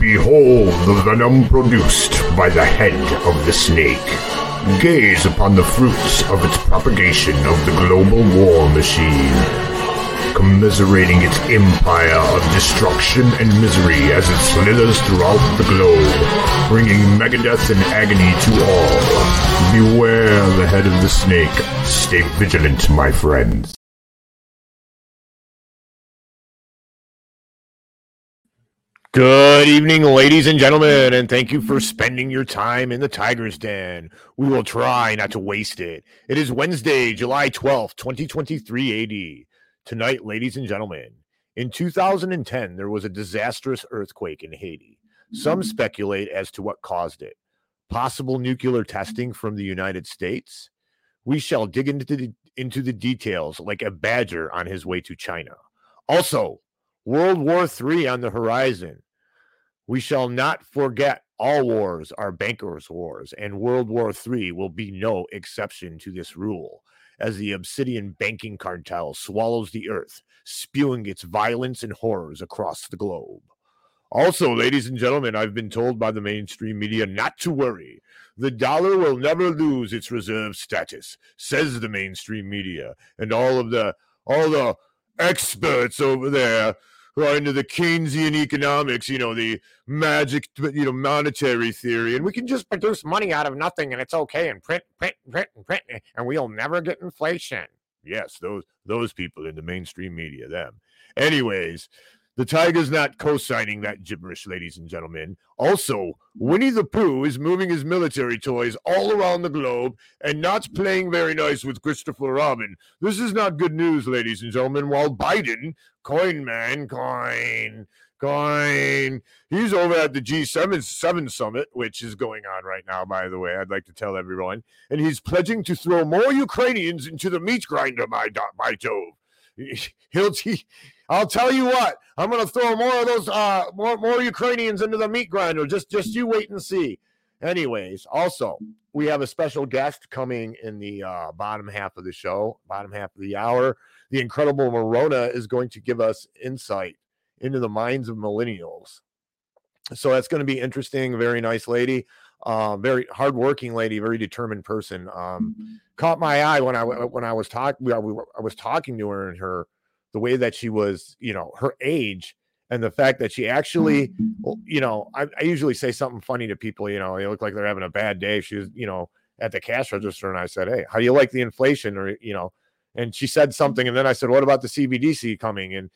Behold the venom produced by the head of the snake. Gaze upon the fruits of its propagation of the global war machine, commiserating its empire of destruction and misery as it slithers throughout the globe, bringing megadeath and agony to all. Beware the head of the snake. Stay vigilant, my friends. Good evening, ladies and gentlemen, and thank you for spending your time in the Tiger's Den. We will try not to waste it. It is Wednesday, July 12th, 2023 AD. Tonight, ladies and gentlemen, in 2010, there was a disastrous earthquake in Haiti. Some speculate as to what caused it. Possible nuclear testing from the United States? We shall dig into the, into the details like a badger on his way to China. Also, World War III on the horizon. We shall not forget all wars are bankers' wars, and World War III will be no exception to this rule as the obsidian banking cartel swallows the earth, spewing its violence and horrors across the globe. Also, ladies and gentlemen, I've been told by the mainstream media not to worry. The dollar will never lose its reserve status, says the mainstream media, and all of the all the experts over there who are into the Keynesian economics, you know, the magic, you know, monetary theory, and we can just produce money out of nothing, and it's okay, and print, print, print, and print, and we'll never get inflation. Yes, those those people in the mainstream media, them. Anyways, the Tiger's not co signing that gibberish, ladies and gentlemen. Also, Winnie the Pooh is moving his military toys all around the globe and not playing very nice with Christopher Robin. This is not good news, ladies and gentlemen. While Biden, coin man, coin, coin, he's over at the G7 7 summit, which is going on right now, by the way. I'd like to tell everyone. And he's pledging to throw more Ukrainians into the meat grinder, my, my Jove. He'll. He, I'll tell you what, I'm going to throw more of those, uh, more more Ukrainians into the meat grinder. Just just you wait and see. Anyways, also we have a special guest coming in the uh, bottom half of the show, bottom half of the hour. The incredible Morona is going to give us insight into the minds of millennials. So that's going to be interesting. Very nice lady, uh, very hardworking lady, very determined person. Um, mm-hmm. Caught my eye when I when I was talking. I was talking to her and her the way that she was, you know, her age and the fact that she actually, mm-hmm. you know, I, I, usually say something funny to people, you know, they look like they're having a bad day. She was, you know, at the cash register and I said, Hey, how do you like the inflation? Or, you know, and she said something. And then I said, What about the CBDC coming? And,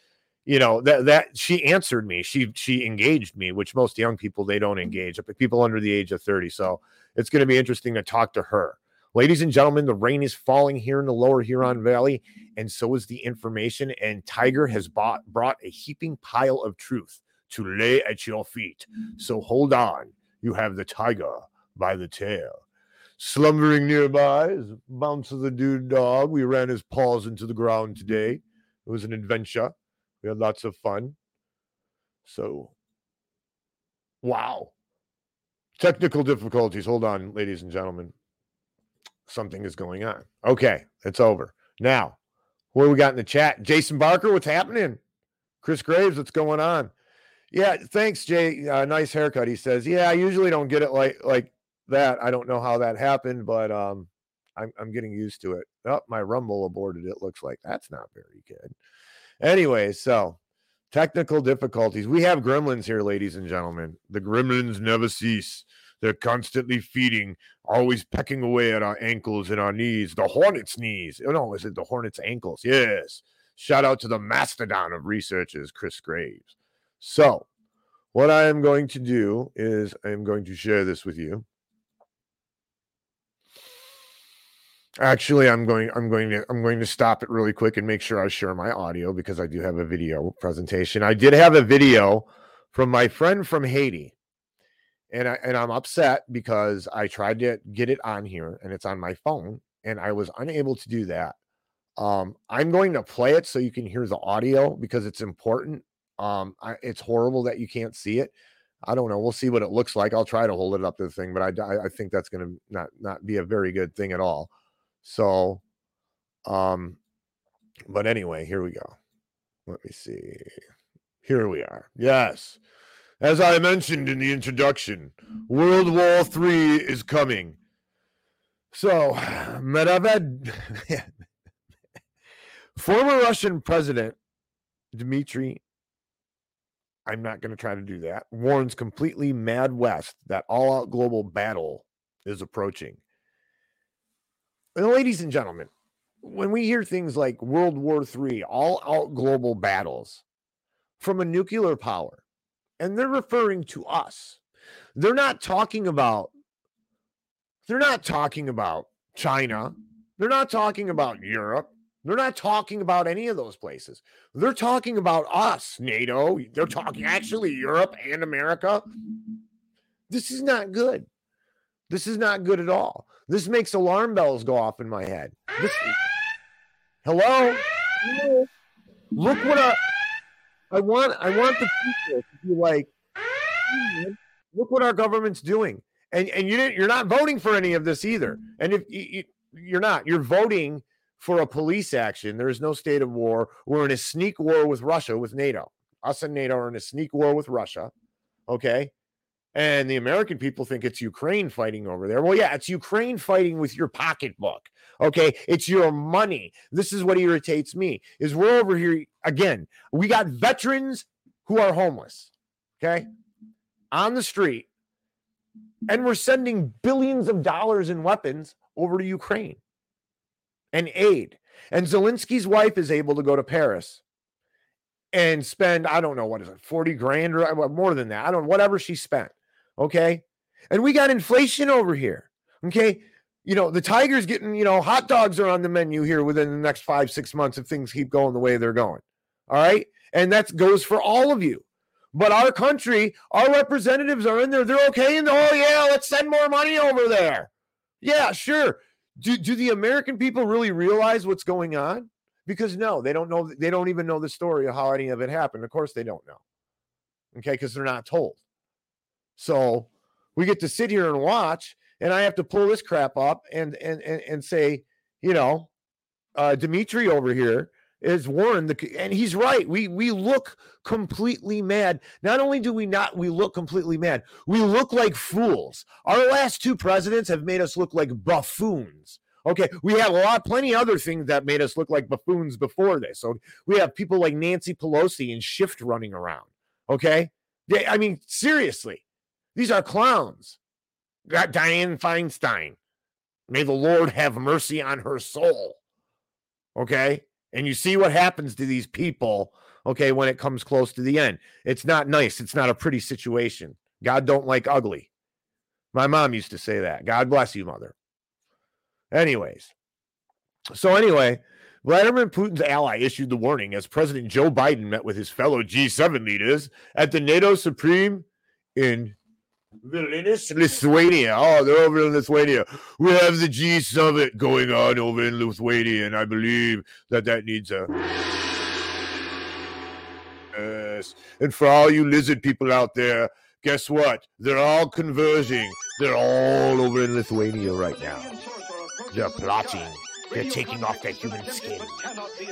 you know, that, that she answered me. She, she engaged me, which most young people, they don't mm-hmm. engage, people under the age of 30. So it's going to be interesting to talk to her. Ladies and gentlemen, the rain is falling here in the lower Huron Valley, and so is the information. And Tiger has bought, brought a heaping pile of truth to lay at your feet. So hold on. You have the tiger by the tail. Slumbering nearby is Bounce of the Dude Dog. We ran his paws into the ground today. It was an adventure. We had lots of fun. So, wow. Technical difficulties. Hold on, ladies and gentlemen something is going on. Okay, it's over. Now, what we got in the chat? Jason Barker, what's happening? Chris Graves, what's going on? Yeah, thanks, Jay. Uh, nice haircut. He says, "Yeah, I usually don't get it like like that. I don't know how that happened, but um, I'm I'm getting used to it. Oh, my Rumble aborted. It looks like that's not very good. Anyway, so technical difficulties. We have gremlins here, ladies and gentlemen. The gremlins never cease. They're constantly feeding, always pecking away at our ankles and our knees. The hornet's knees. Oh, no, is it the hornet's ankles? Yes. Shout out to the mastodon of researchers, Chris Graves. So, what I am going to do is I am going to share this with you. Actually, I'm going I'm going to I'm going to stop it really quick and make sure I share my audio because I do have a video presentation. I did have a video from my friend from Haiti and I and I'm upset because I tried to get it on here and it's on my phone and I was unable to do that. Um, I'm going to play it so you can hear the audio because it's important. Um, I, it's horrible that you can't see it. I don't know. We'll see what it looks like. I'll try to hold it up to the thing, but I I think that's going to not not be a very good thing at all. So, um, but anyway, here we go. Let me see. Here we are. Yes. As I mentioned in the introduction, World War III is coming. So, Medvedev, former Russian President Dmitry, I'm not going to try to do that, warns completely mad West that all out global battle is approaching. And ladies and gentlemen, when we hear things like World War III, all out global battles from a nuclear power, and they're referring to us, they're not talking about they're not talking about China. They're not talking about Europe. They're not talking about any of those places. They're talking about us, NATO. They're talking actually Europe and America. This is not good. This is not good at all. This makes alarm bells go off in my head. This, hello? Look what I I want I want the people to be like look what our government's doing and and you didn't, you're not voting for any of this either. And if you, you're not, you're voting for a police action. There is no state of war. We're in a sneak war with Russia, with NATO. Us and NATO are in a sneak war with Russia. Okay. And the American people think it's Ukraine fighting over there. Well, yeah, it's Ukraine fighting with your pocketbook. Okay. It's your money. This is what irritates me is we're over here again. We got veterans who are homeless. Okay. On the street and we're sending billions of dollars in weapons over to Ukraine and aid. And Zelensky's wife is able to go to Paris and spend, I don't know, what is it, 40 grand or uh, more than that. I don't know, whatever she spent. Okay. And we got inflation over here. Okay. You know, the Tigers getting, you know, hot dogs are on the menu here within the next five, six months if things keep going the way they're going. All right. And that goes for all of you. But our country, our representatives are in there. They're okay. And oh, yeah, let's send more money over there. Yeah, sure. Do, do the American people really realize what's going on? Because no, they don't know. They don't even know the story of how any of it happened. Of course, they don't know. Okay, because they're not told. So we get to sit here and watch, and I have to pull this crap up and and and, and say, you know, uh, Dimitri over here is warned the and he's right. We we look completely mad. Not only do we not we look completely mad we look like fools. Our last two presidents have made us look like buffoons. Okay we have a lot plenty other things that made us look like buffoons before this. So we have people like nancy pelosi and Schiff running around. Okay? They, i mean seriously. These are clowns got dianne feinstein may the lord have mercy on her soul okay and you see what happens to these people, okay, when it comes close to the end. It's not nice. It's not a pretty situation. God don't like ugly. My mom used to say that. God bless you, mother. Anyways, so anyway, Vladimir Putin's ally issued the warning as President Joe Biden met with his fellow G7 leaders at the NATO Supreme in Vilnius, Lithuania. Oh, they're over in Lithuania. We have the G summit going on over in Lithuania, and I believe that that needs a. Yes. And for all you lizard people out there, guess what? They're all converging. They're all over in Lithuania right now. They're plotting they're taking off their human skin,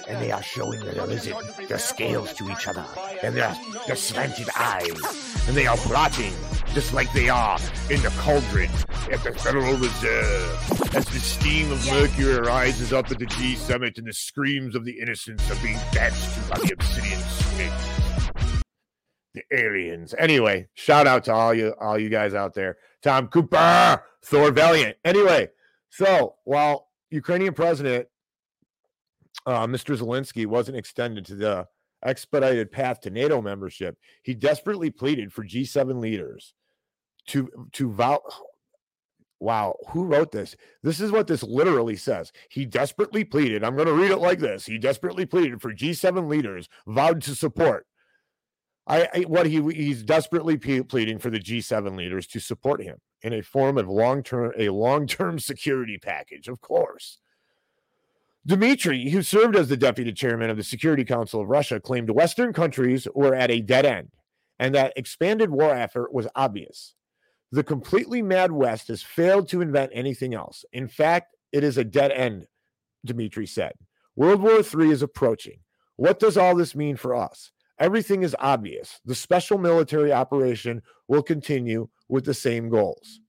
and they are showing their lizard, their scales to each other, and their, their slanted eyes, and they are plotting just like they are in the cauldron at the Federal Reserve. As the steam of mercury rises up at the G summit, and the screams of the innocents are being danced to by the obsidian snakes. The aliens. Anyway, shout out to all you all you guys out there. Tom Cooper, Thor Valiant. Anyway, so while Ukrainian president, uh, Mr. Zelensky, wasn't extended to the expedited path to NATO membership. He desperately pleaded for G7 leaders to to vow. Wow, who wrote this? This is what this literally says. He desperately pleaded. I'm going to read it like this. He desperately pleaded for G7 leaders vowed to support. I, I what he he's desperately pleading for the G7 leaders to support him in a form of long-term a long-term security package, of course. Dmitry, who served as the deputy chairman of the Security Council of Russia, claimed Western countries were at a dead end and that expanded war effort was obvious. The completely mad West has failed to invent anything else. In fact, it is a dead end, Dmitry said. World War III is approaching. What does all this mean for us? Everything is obvious. The special military operation will continue with the same goals.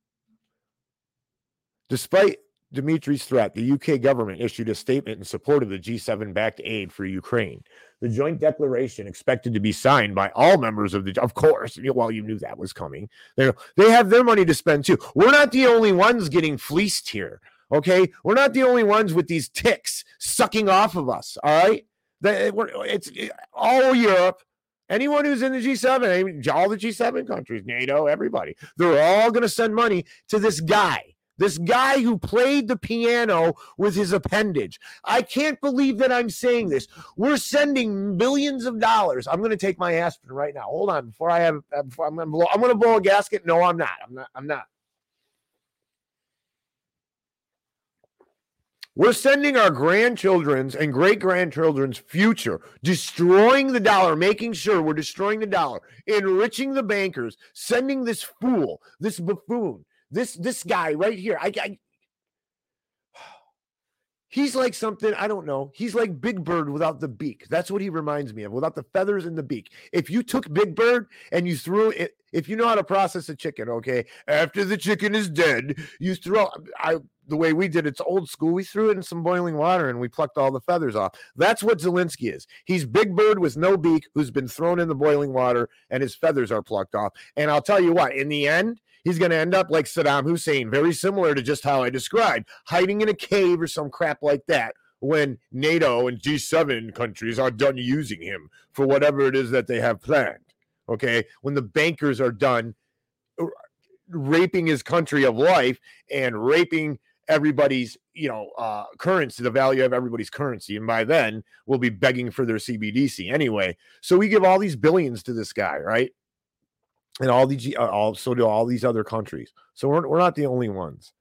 Despite Dmitri's threat, the UK government issued a statement in support of the G7 backed aid for Ukraine. The joint declaration, expected to be signed by all members of the, of course, well, you knew that was coming. They they have their money to spend too. We're not the only ones getting fleeced here. Okay, we're not the only ones with these ticks sucking off of us. All right, it's all Europe. Anyone who's in the G7, all the G7 countries, NATO, everybody, they're all going to send money to this guy this guy who played the piano with his appendage. I can't believe that I'm saying this. We're sending millions of dollars. I'm going to take my aspirin right now. Hold on, before I have, before I'm going to blow, I'm going to blow a gasket. No, I'm not. I'm not. I'm not. We're sending our grandchildren's and great grandchildren's future, destroying the dollar, making sure we're destroying the dollar, enriching the bankers, sending this fool, this buffoon, this this guy right here, I, I he's like something I don't know. He's like Big Bird without the beak. That's what he reminds me of, without the feathers and the beak. If you took Big Bird and you threw it, if you know how to process a chicken, okay, after the chicken is dead, you throw. I the way we did it's old school. We threw it in some boiling water and we plucked all the feathers off. That's what Zelensky is. He's Big Bird with no beak who's been thrown in the boiling water and his feathers are plucked off. And I'll tell you what, in the end, he's going to end up like Saddam Hussein, very similar to just how I described, hiding in a cave or some crap like that when NATO and G7 countries are done using him for whatever it is that they have planned. Okay. When the bankers are done uh, raping his country of life and raping everybody's you know uh currency the value of everybody's currency and by then we'll be begging for their cbdc anyway so we give all these billions to this guy right and all these uh, also do all these other countries. So we're, we're not the only ones.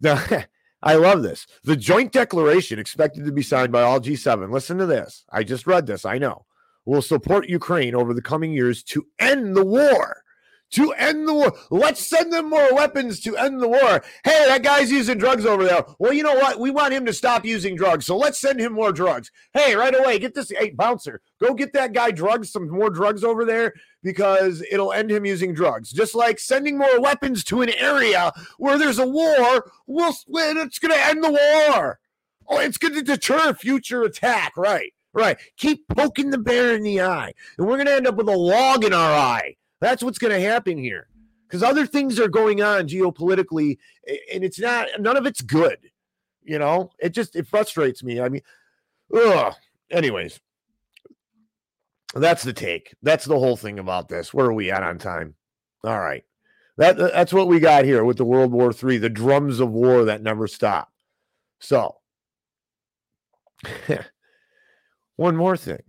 Now, I love this. The joint declaration expected to be signed by all G7. Listen to this. I just read this. I know. Will support Ukraine over the coming years to end the war to end the war. Let's send them more weapons to end the war. Hey, that guy's using drugs over there. Well, you know what? We want him to stop using drugs. So let's send him more drugs. Hey, right away, get this. Hey, bouncer, go get that guy drugs, some more drugs over there because it'll end him using drugs. Just like sending more weapons to an area where there's a war, we'll, it's going to end the war. Oh, it's going to deter future attack. Right. Right. Keep poking the bear in the eye. And we're going to end up with a log in our eye that's what's going to happen here because other things are going on geopolitically, and it's not none of it's good. You know, it just it frustrates me. I mean, ugh. Anyways, that's the take. That's the whole thing about this. Where are we at on time? All right. That that's what we got here with the World War III, the drums of war that never stop. So, one more thing.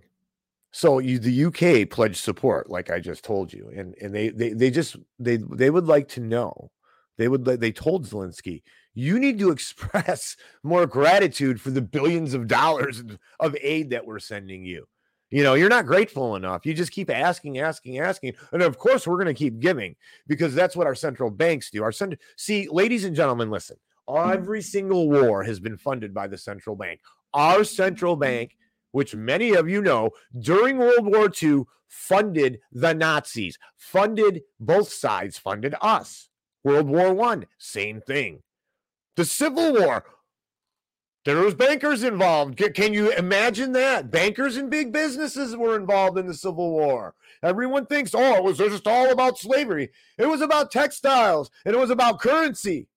So you, the UK pledged support, like I just told you, and and they they they just they they would like to know. They would they told Zelensky, you need to express more gratitude for the billions of dollars of aid that we're sending you. You know, you're not grateful enough. You just keep asking, asking, asking, and of course we're going to keep giving because that's what our central banks do. Our center, see, ladies and gentlemen, listen. Mm-hmm. Every single war has been funded by the central bank. Our central mm-hmm. bank which many of you know, during World War II funded the Nazis, funded both sides, funded us. World War One, same thing. The Civil War, there was bankers involved. Can you imagine that? Bankers and big businesses were involved in the Civil War. Everyone thinks, oh, it was just all about slavery. It was about textiles and it was about currency.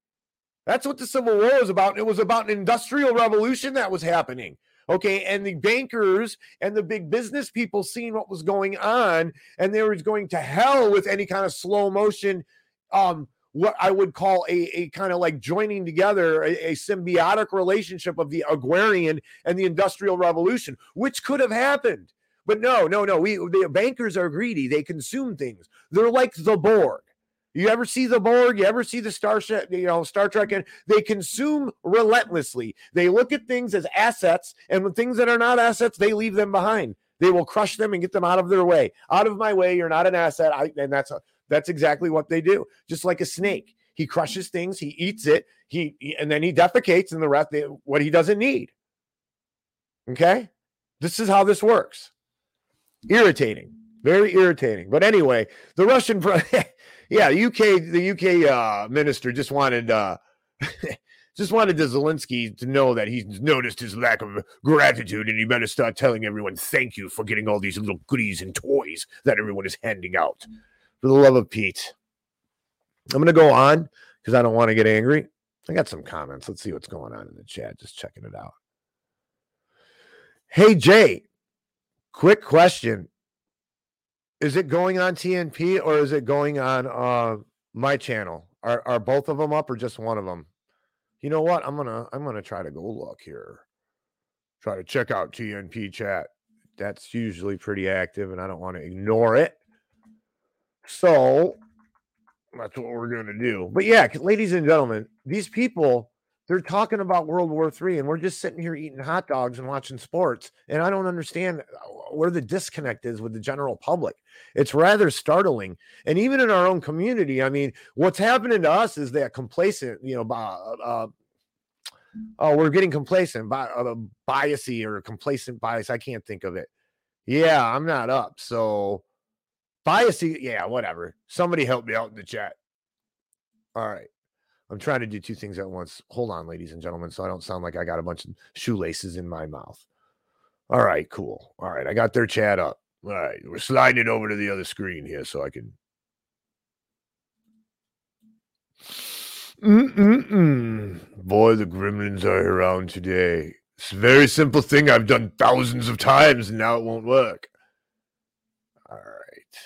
That's what the Civil War was about. It was about an industrial revolution that was happening. Okay. And the bankers and the big business people seeing what was going on, and they were going to hell with any kind of slow motion, um, what I would call a, a kind of like joining together a, a symbiotic relationship of the agrarian and the industrial revolution, which could have happened. But no, no, no. We the bankers are greedy. They consume things. They're like the Borg. You ever see the Borg? You ever see the Starship, you know, Star Trek? And they consume relentlessly. They look at things as assets, and when things that are not assets, they leave them behind. They will crush them and get them out of their way. Out of my way, you're not an asset. I, and that's that's exactly what they do. Just like a snake, he crushes things, he eats it, he, he and then he defecates, and the rest they, what he doesn't need. Okay, this is how this works. Irritating, very irritating. But anyway, the Russian, yeah, the UK, the UK uh, minister just wanted, uh, just wanted the Zelensky to know that he's noticed his lack of gratitude, and he better start telling everyone thank you for getting all these little goodies and toys that everyone is handing out. For the love of Pete, I'm going to go on because I don't want to get angry. I got some comments. Let's see what's going on in the chat. Just checking it out. Hey, Jay, quick question. Is it going on TNP or is it going on uh, my channel? Are, are both of them up or just one of them? You know what? I'm gonna I'm gonna try to go look here. Try to check out TNP chat. That's usually pretty active, and I don't want to ignore it. So that's what we're to do. But yeah, ladies and gentlemen, these people, they're talking about World War Three, and we're just sitting here eating hot dogs and watching sports. And I don't understand uh, where the disconnect is with the general public. It's rather startling. And even in our own community, I mean, what's happening to us is that complacent, you know, uh, uh, oh, we're getting complacent, by, uh, biasy or complacent bias. I can't think of it. Yeah, I'm not up. So Biasy, yeah, whatever. Somebody help me out in the chat. All right. I'm trying to do two things at once. Hold on, ladies and gentlemen, so I don't sound like I got a bunch of shoelaces in my mouth. All right, cool. All right, I got their chat up. All right, we're sliding it over to the other screen here so I can. Mm-mm-mm. Boy, the gremlins are around today. It's a very simple thing I've done thousands of times and now it won't work. All right.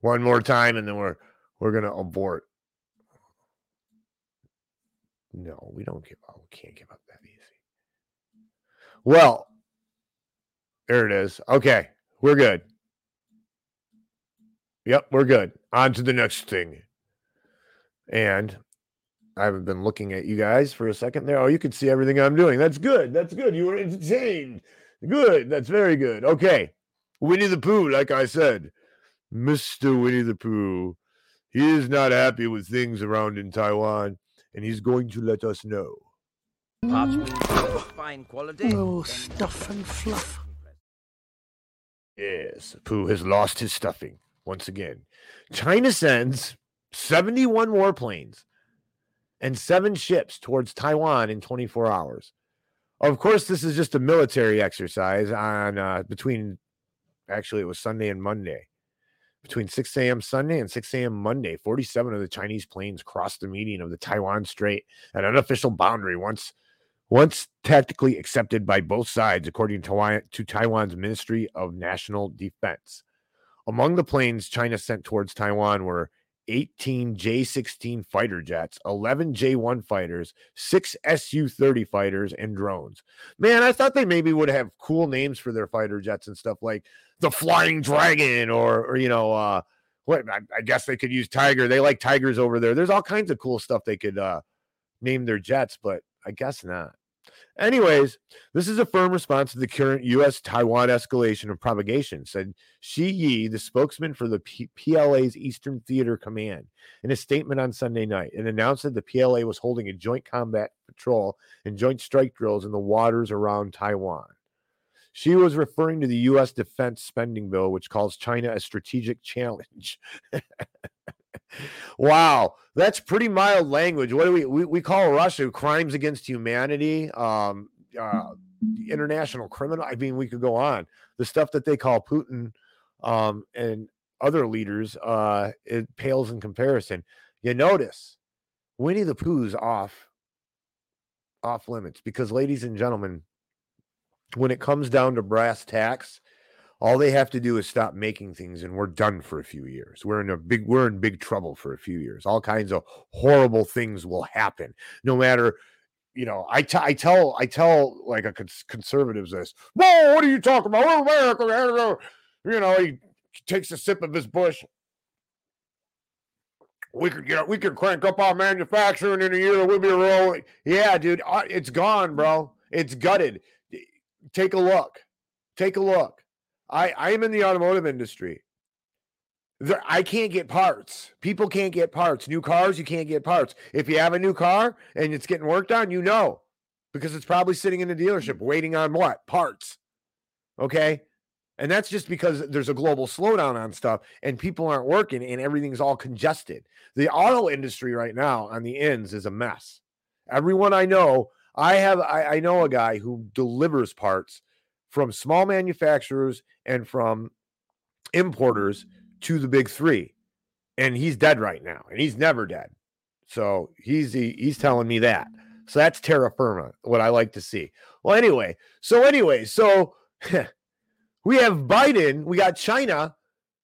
One more time and then we're we're gonna abort. No, we don't give up. We can't give up that easy. Well, there it is. Okay, we're good. Yep, we're good. On to the next thing. And I've been looking at you guys for a second there. Oh, you can see everything I'm doing. That's good. That's good. You were entertained. Good. That's very good. Okay. Winnie the Pooh, like I said. Mr. Winnie the Pooh. He is not happy with things around in Taiwan, and he's going to let us know. fine quality. Oh, stuff and fluff. Yes, Pooh has lost his stuffing once again. China sends 71 warplanes and seven ships towards Taiwan in 24 hours. Of course, this is just a military exercise on uh, between actually it was Sunday and Monday. Between 6 a.m. Sunday and 6 a.m. Monday, 47 of the Chinese planes crossed the median of the Taiwan Strait, an unofficial boundary once once tactically accepted by both sides, according to, to Taiwan's Ministry of National Defense. Among the planes China sent towards Taiwan were 18 J 16 fighter jets, 11 J 1 fighters, six Su 30 fighters, and drones. Man, I thought they maybe would have cool names for their fighter jets and stuff like the Flying Dragon, or, or you know, uh, what I, I, guess they could use Tiger. They like tigers over there. There's all kinds of cool stuff they could uh, name their jets, but I guess not. Anyways, this is a firm response to the current U.S. Taiwan escalation of propagation, said Shi Yi, the spokesman for the P- PLA's Eastern Theater Command, in a statement on Sunday night, and announced that the PLA was holding a joint combat patrol and joint strike drills in the waters around Taiwan. She was referring to the U.S. defense spending bill, which calls China a strategic challenge. wow, that's pretty mild language. What do we we, we call Russia crimes against humanity, um, uh, international criminal? I mean, we could go on. The stuff that they call Putin um, and other leaders, uh, it pales in comparison. You notice Winnie the Pooh's off off limits because, ladies and gentlemen, when it comes down to brass tacks, all they have to do is stop making things and we're done for a few years. We're in a big we're in big trouble for a few years. All kinds of horrible things will happen. No matter you know, I, t- I tell I tell like a cons- conservatives this. Whoa, what are you talking about? America. You know, he takes a sip of his Busch. We could get we could crank up our manufacturing in a year. We'll be rolling. Yeah, dude, uh, it's gone, bro. It's gutted take a look. Take a look. I I am in the automotive industry. There, I can't get parts. People can't get parts. New cars, you can't get parts. If you have a new car and it's getting worked on, you know, because it's probably sitting in the dealership waiting on what? Parts. Okay. And that's just because there's a global slowdown on stuff and people aren't working and everything's all congested. The auto industry right now on the ends is a mess. Everyone I know, I have I, I know a guy who delivers parts from small manufacturers and from importers to the big three. And he's dead right now. And he's never dead. So he's he's telling me that. So that's terra firma, what I like to see. Well, anyway, so anyway, so we have Biden, we got China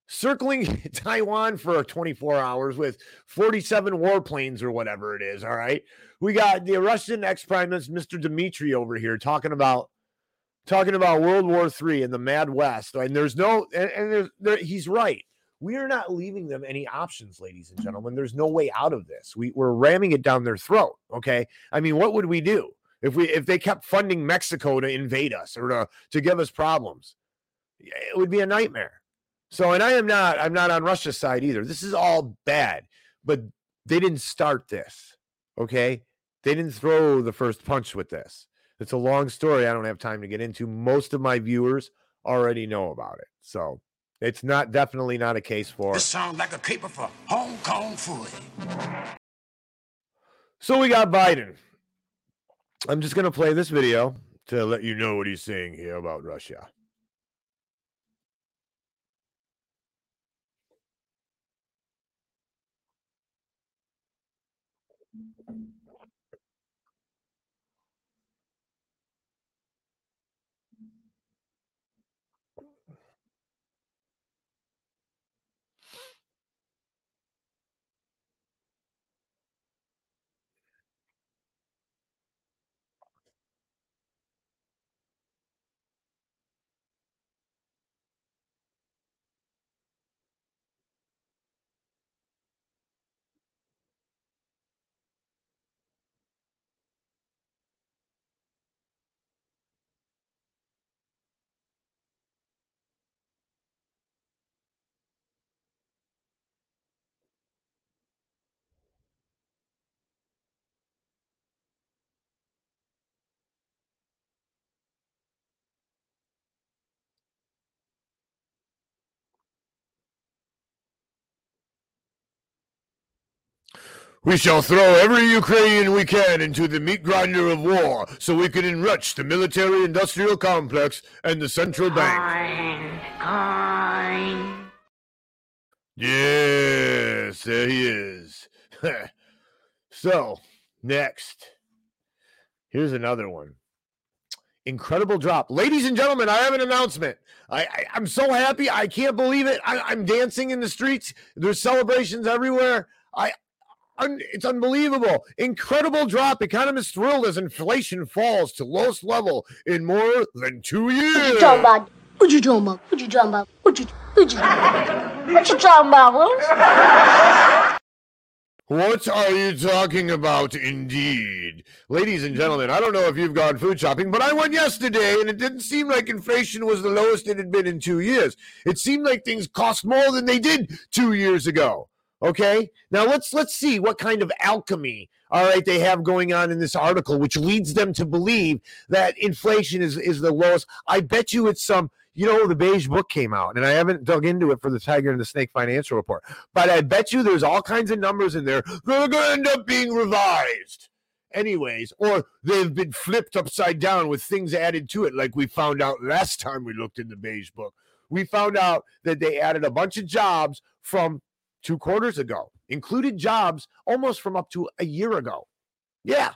circling Taiwan for 24 hours with 47 warplanes or whatever it is. All right. We got the Russian ex prime minister. Dmitry, over here talking about talking about World War III and the Mad West. And there's no, and, and there's, there, he's right. We are not leaving them any options, ladies and gentlemen. There's no way out of this. We, we're ramming it down their throat. Okay. I mean, what would we do if we if they kept funding Mexico to invade us or to, to give us problems? It would be a nightmare. So, and I am not, I'm not on Russia's side either. This is all bad, but they didn't start this. Okay. They didn't throw the first punch with this. It's a long story. I don't have time to get into. Most of my viewers already know about it. So it's not definitely not a case for. This sounds like a caper for Hong Kong Phooey. So we got Biden. I'm just going to play this video to let you know what he's saying here about Russia. We shall throw every Ukrainian we can into the meat grinder of war so we can enrich the military industrial complex and the central bank. Coin, coin. Yes, there he is. so, next. Here's another one. Incredible drop. Ladies and gentlemen, I have an announcement. I, I, am so happy. I can't believe it. I, I'm dancing in the streets. There's celebrations everywhere. I, Un- it's unbelievable. Incredible drop. Economists thrilled as inflation falls to lowest level in more than two years. What you talking about? What you talking about? What you talking about? What you what you, what you talking about, Willis? What are you talking about, indeed? Ladies and gentlemen, I don't know if you've gone food shopping, but I went yesterday and it didn't seem like inflation was the lowest it had been in two years. It seemed like things cost more than they did two years ago. Okay. Now let's let's see what kind of alchemy, all right, they have going on in this article, which leads them to believe that inflation is is the lowest. I bet you it's some. You know, the beige book came out, and I haven't dug into it for the Tiger and the Snake financial report, but I bet you there's all kinds of numbers in there that are going to end up being revised anyways, or they've been flipped upside down with things added to it, like we found out last time we looked in the beige book. We found out that they added a bunch of jobs from two quarters ago, included jobs almost from up to a year ago. Yeah.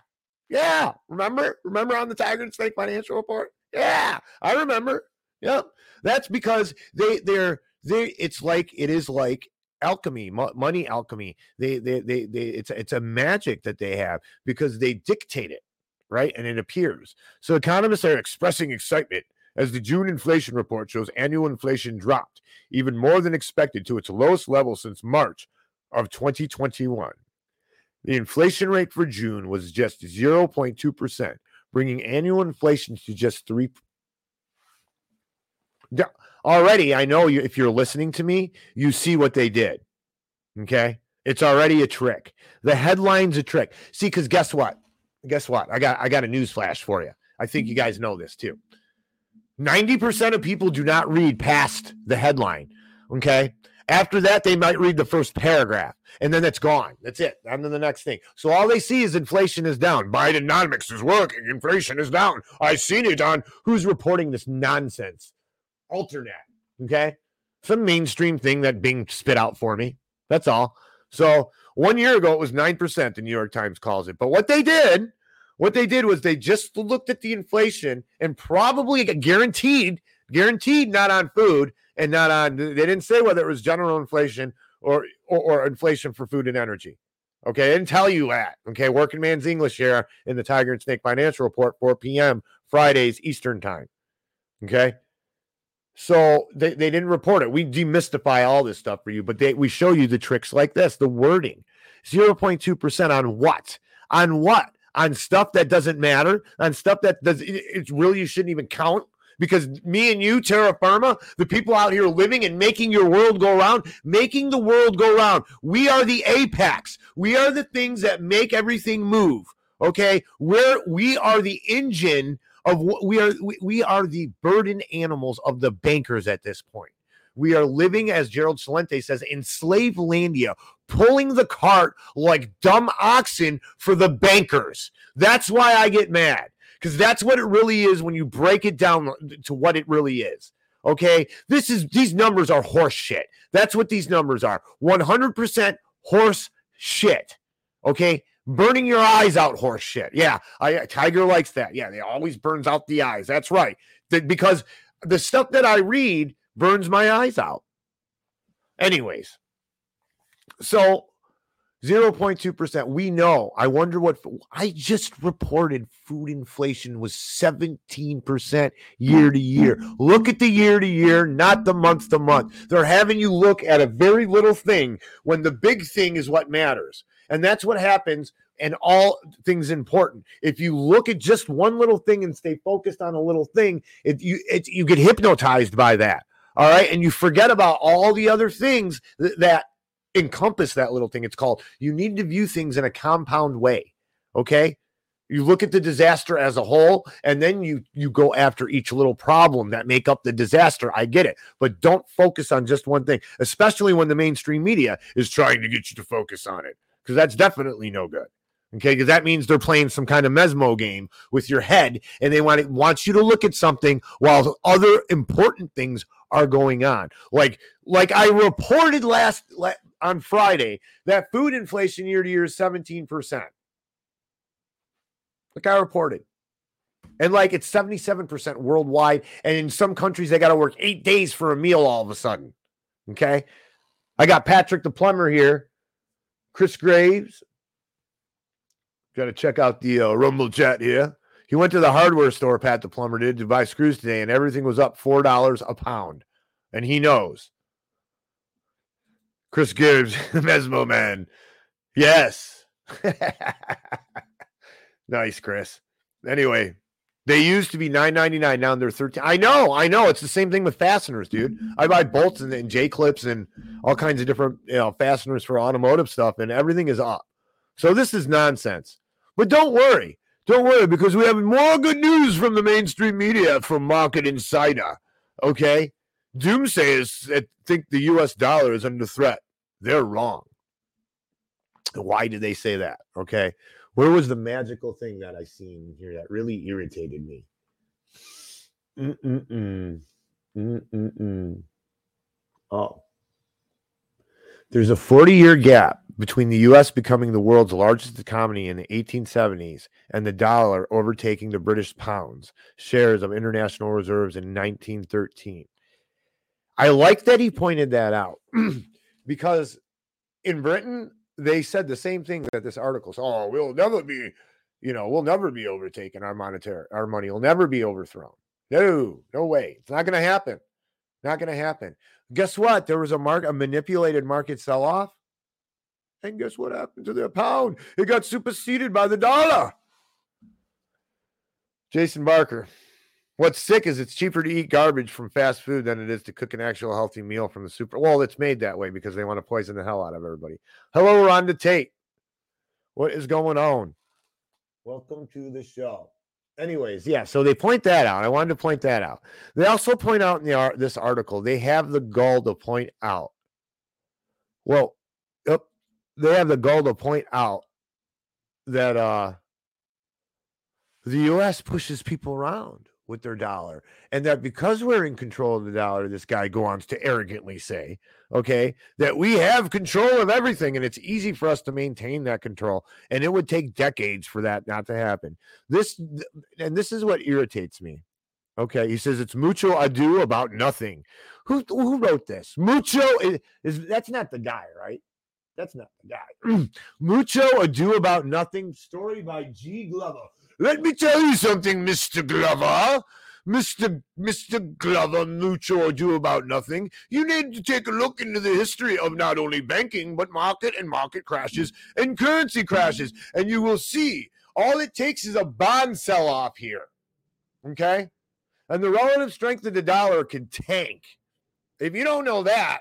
Yeah. Remember? Remember on the Tiger and Snake financial report? Yeah. I remember. Yep. That's because they they're they it's like it is like alchemy money alchemy they, they they they it's it's a magic that they have because they dictate it right and it appears so economists are expressing excitement as the June inflation report shows annual inflation dropped even more than expected to its lowest level since March of 2021. The inflation rate for June was just 0.2%, bringing annual inflation to just 3 Already, I know you if you're listening to me, you see what they did. Okay? It's already a trick. The headline's a trick. See cuz guess what? Guess what? I got I got a news flash for you. I think you mm-hmm. guys know this too. 90% of people do not read past the headline. Okay. After that, they might read the first paragraph and then it's gone. That's it. On to the next thing. So all they see is inflation is down. Bidenomics is working. Inflation is down. I've seen it on who's reporting this nonsense. Alternate. Okay. Some mainstream thing that Bing spit out for me. That's all. So one year ago, it was 9%, the New York Times calls it. But what they did, what they did was they just looked at the inflation and probably guaranteed, guaranteed not on food, and not on. They didn't say whether it was general inflation or, or, or inflation for food and energy. Okay, I didn't tell you that. Okay, working man's English here in the Tiger and Snake Financial Report, 4 p.m. Fridays Eastern Time. Okay, so they, they didn't report it. We demystify all this stuff for you, but they, we show you the tricks like this, the wording, 0.2% on what? On what? On stuff that doesn't matter, on stuff that does it's really you shouldn't even count because me and you, terra firma, the people out here living and making your world go around, making the world go around, we are the apex. We are the things that make everything move. Okay, we're we are the engine of what we are. We, we are the burden animals of the bankers at this point. We are living, as Gerald Celente says, in slave landia, pulling the cart like dumb oxen for the bankers. That's why I get mad because that's what it really is when you break it down to what it really is. Okay, this is these numbers are horse shit. That's what these numbers are 100% horse shit. Okay, burning your eyes out horse shit. Yeah, I, Tiger likes that. Yeah, they always burns out the eyes. That's right. because the stuff that I read burns my eyes out. Anyways, so 0.2%. We know. I wonder what I just reported food inflation was 17% year to year. Look at the year to year, not the month to month. They're having you look at a very little thing when the big thing is what matters. And that's what happens and all things important. If you look at just one little thing and stay focused on a little thing, it, you it, you get hypnotized by that. All right, and you forget about all the other things that encompass that little thing. It's called you need to view things in a compound way. Okay. You look at the disaster as a whole, and then you you go after each little problem that make up the disaster. I get it, but don't focus on just one thing, especially when the mainstream media is trying to get you to focus on it, because that's definitely no good. Okay, because that means they're playing some kind of mesmo game with your head, and they want to, want you to look at something while other important things are going on. Like like I reported last on Friday that food inflation year to year is 17%. Like I reported. And like it's 77% worldwide. And in some countries, they got to work eight days for a meal all of a sudden. Okay. I got Patrick the plumber here, Chris Graves. Got to check out the uh, Rumble chat here. He went to the hardware store, Pat the plumber did, to buy screws today, and everything was up $4 a pound. And he knows. Chris Gibbs, the Mesmo Man. Yes. nice, Chris. Anyway, they used to be nine ninety nine. Now they're thirteen. I know, I know. It's the same thing with fasteners, dude. I buy bolts and, and J clips and all kinds of different you know fasteners for automotive stuff, and everything is up. So this is nonsense. But don't worry, don't worry, because we have more good news from the mainstream media from Market Insider. Okay, doomsayers think the U.S. dollar is under threat. They're wrong. Why did they say that? Okay. Where was the magical thing that I seen here that really irritated me? Mm-mm-mm. Mm-mm-mm. Oh. There's a 40 year gap between the US becoming the world's largest economy in the 1870s and the dollar overtaking the British pounds shares of international reserves in 1913. I like that he pointed that out because in Britain they said the same thing that this article says. Oh, we'll never be, you know, we'll never be overtaken. Our monetary, our money will never be overthrown. No, no way. It's not going to happen. Not going to happen. Guess what? There was a mark, a manipulated market sell off. And guess what happened to the pound? It got superseded by the dollar. Jason Barker. What's sick is it's cheaper to eat garbage from fast food than it is to cook an actual healthy meal from the super. Well, it's made that way because they want to poison the hell out of everybody. Hello, Rhonda Tate. What is going on? Welcome to the show. anyways, yeah. So they point that out. I wanted to point that out. They also point out in the art this article. They have the gall to point out. Well, they have the gall to point out that uh the U.S. pushes people around with their dollar, and that because we're in control of the dollar, this guy goes on to arrogantly say, okay, that we have control of everything, and it's easy for us to maintain that control, and it would take decades for that not to happen. This, and this is what irritates me. Okay, he says it's mucho ado about nothing. Who who wrote this? Mucho is, is that's not the guy, right? That's not the guy. mucho ado about nothing. Story by G. Glover. Let me tell you something, Mr. Glover. Mr. Mr. Glover, mucho ado about nothing. You need to take a look into the history of not only banking, but market and market crashes and currency crashes. And you will see all it takes is a bond sell off here. Okay? And the relative strength of the dollar can tank. If you don't know that,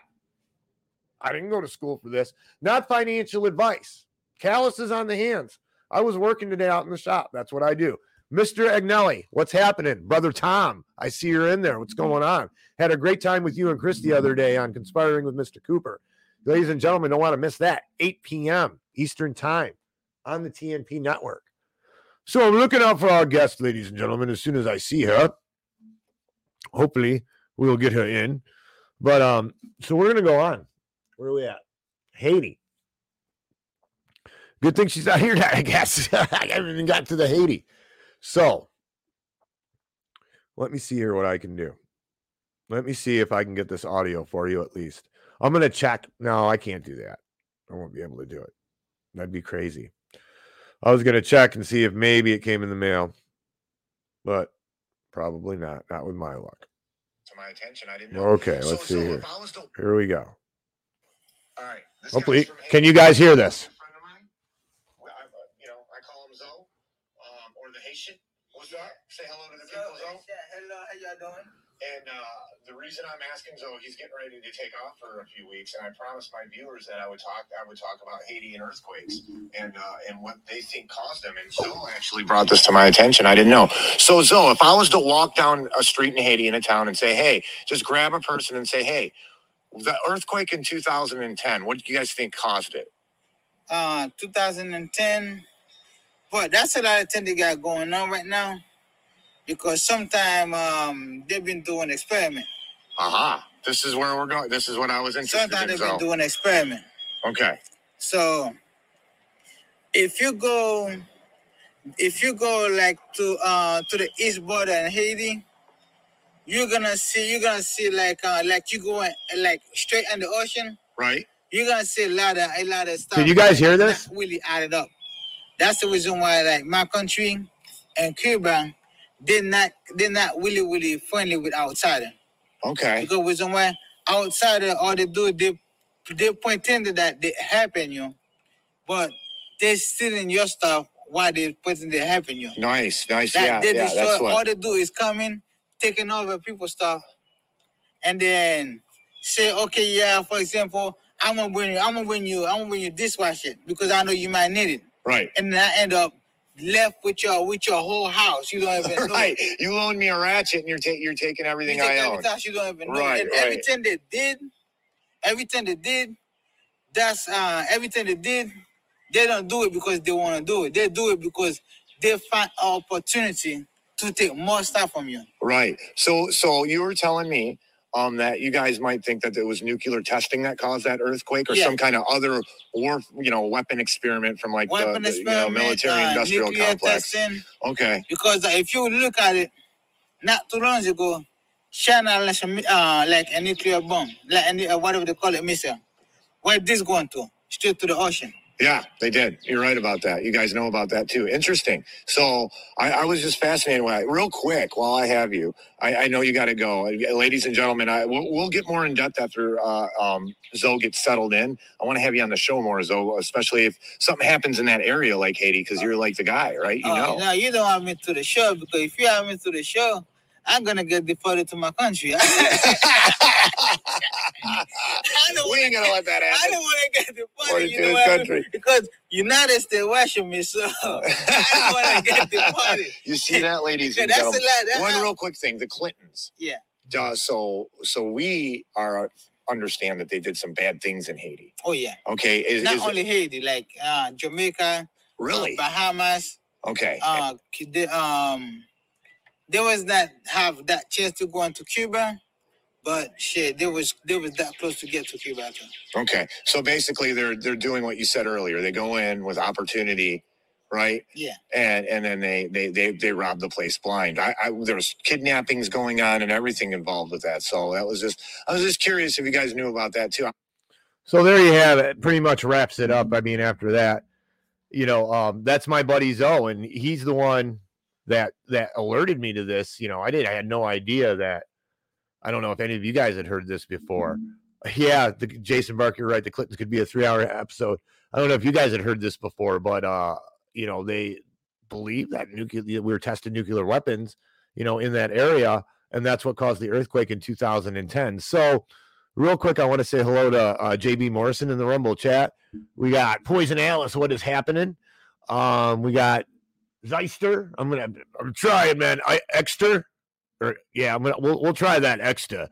I didn't go to school for this. Not financial advice. Calluses on the hands. I was working today out in the shop. That's what I do. Mr. Agnelli, what's happening? Brother Tom, I see you're in there. What's going on? Had a great time with you and Chris the other day on Conspiring with Mr. Cooper. Ladies and gentlemen, don't want to miss that. 8 p.m. Eastern Time on the TNP network. So I'm looking out for our guest, ladies and gentlemen, as soon as I see her. Hopefully, we'll get her in. But um, so we're gonna go on. Where are we at? Haiti. Good thing she's not here, I guess. I haven't even got to the Haiti. So let me see here what I can do. Let me see if I can get this audio for you at least. I'm going to check. No, I can't do that. I won't be able to do it. That'd be crazy. I was going to check and see if maybe it came in the mail, but probably not. Not with my luck. To my attention, I didn't know. Okay, let's see so here. to- Here we go. All right. Hopefully, can you guys hear this? A friend of mine. Well, I, uh, you know, I call him Zoe, um, or the Haitian. What's up? Say hello to the people, Zoe. How? And uh, the reason I'm asking Zoe, he's getting ready to take off for a few weeks, and I promised my viewers that I would talk. I would talk about Haiti and earthquakes and uh, and what they think caused them. And Zoe actually brought this to my attention. I didn't know. So Zoe, if I was to walk down a street in Haiti in a town and say, "Hey," just grab a person and say, "Hey." The earthquake in 2010, what do you guys think caused it? Uh, 2010. But that's a lot of things they got going on right now. Because sometime um they've been doing experiment. Aha. This is where we're going. This is what I was interested Sometimes in. Sometimes they've been doing experiment. okay. So if you go if you go like to uh to the east border in Haiti, you're gonna see you're gonna see like uh like you going like straight in the ocean, Right. you're gonna see a lot of a lot of stuff. Did you guys hear not this? Really added up. That's the reason why like my country and Cuba did not did not really really friendly with outsider. Okay. Because reason why outsider all they do they they pretend that they happen you, but they stealing your stuff while they pretend they happen you. Nice. Nice. That yeah. they Yeah. destroy That's all they do is come in, taking over people's stuff, and then say, okay, yeah, for example, I'm gonna bring you, I'm gonna bring you, I'm gonna bring you dishwasher because I know you might need it. Right. And then I end up left with your with your whole house. You don't even know. Right. You loan me a ratchet and you're taking you're taking everything You take I own. everything you don't even know. Right, and right. everything they did, everything they did, that's uh everything they did, they don't do it because they want to do it. They do it because they find an opportunity to take more stuff from you. Right. So so you were telling me um that you guys might think that it was nuclear testing that caused that earthquake or Yeah. some kind of other war you know weapon experiment from like Weapon the, the you know, military uh, industrial complex. testing. Okay. Because uh, if you look at it, not too long ago, China launched uh, like a nuclear bomb, like any, uh, whatever they call it, missile. Where this going to? Straight to the ocean. Yeah, they did. You're right about that. You guys know about that too. Interesting. So I, I was just fascinated by it. Real quick, while I have you, I, I know you got to go, ladies and gentlemen. I we'll, we'll get more in depth after uh, um, Zoe gets settled in. I want to have you on the show more, Zoe, especially if something happens in that area like Haiti, because you're like the guy, right? You Uh, know. Now you don't have me to the show because if you have me to the show, I'm gonna get deported to my country. I don't we ain't gonna let that happen. I don't want to get Or deported, to you know what I mean? country. Because United States watching me, so I don't want to get deported. You see that, ladies Yeah, and that's a lot. That's One how- real quick thing: the Clintons. Yeah. Uh, so, so we are understand that they did some bad things in Haiti. Oh yeah. Okay, is, Not is only Haiti, like uh, Jamaica, really uh, Bahamas. okay? Uh, Cu- they, there was that have that chance to go into Cuba, but shit, they was they was that close to get to Cuba. too. Okay, so basically, they're they're doing what you said earlier. They go in with opportunity, right? Yeah. And and then they they they they rob the place blind. I, I there was kidnappings going on and everything involved with that. So that was just I was just curious if you guys knew about that too. So there you have it. Pretty much wraps it up. I mean, after that, you know, um, that's my buddy Zoe, and he's the one that that alerted me to this. You know, I did. I had no idea that. I don't know if any of you guys had heard this before. Yeah, the, Jason Barker, you're right. The Clintons could be a three-hour episode. I don't know if you guys had heard this before, but uh, you know, they believe that nuclear we were testing nuclear weapons, you know, in that area, and that's what caused the earthquake in 2010. So, real quick, I want to say hello to uh, JB Morrison in the Rumble chat. We got Poison Alice. What is happening? Um, we got Zeister. I'm gonna I'm trying, man. I Exter. Or yeah, I'm gonna we'll we'll try that extra.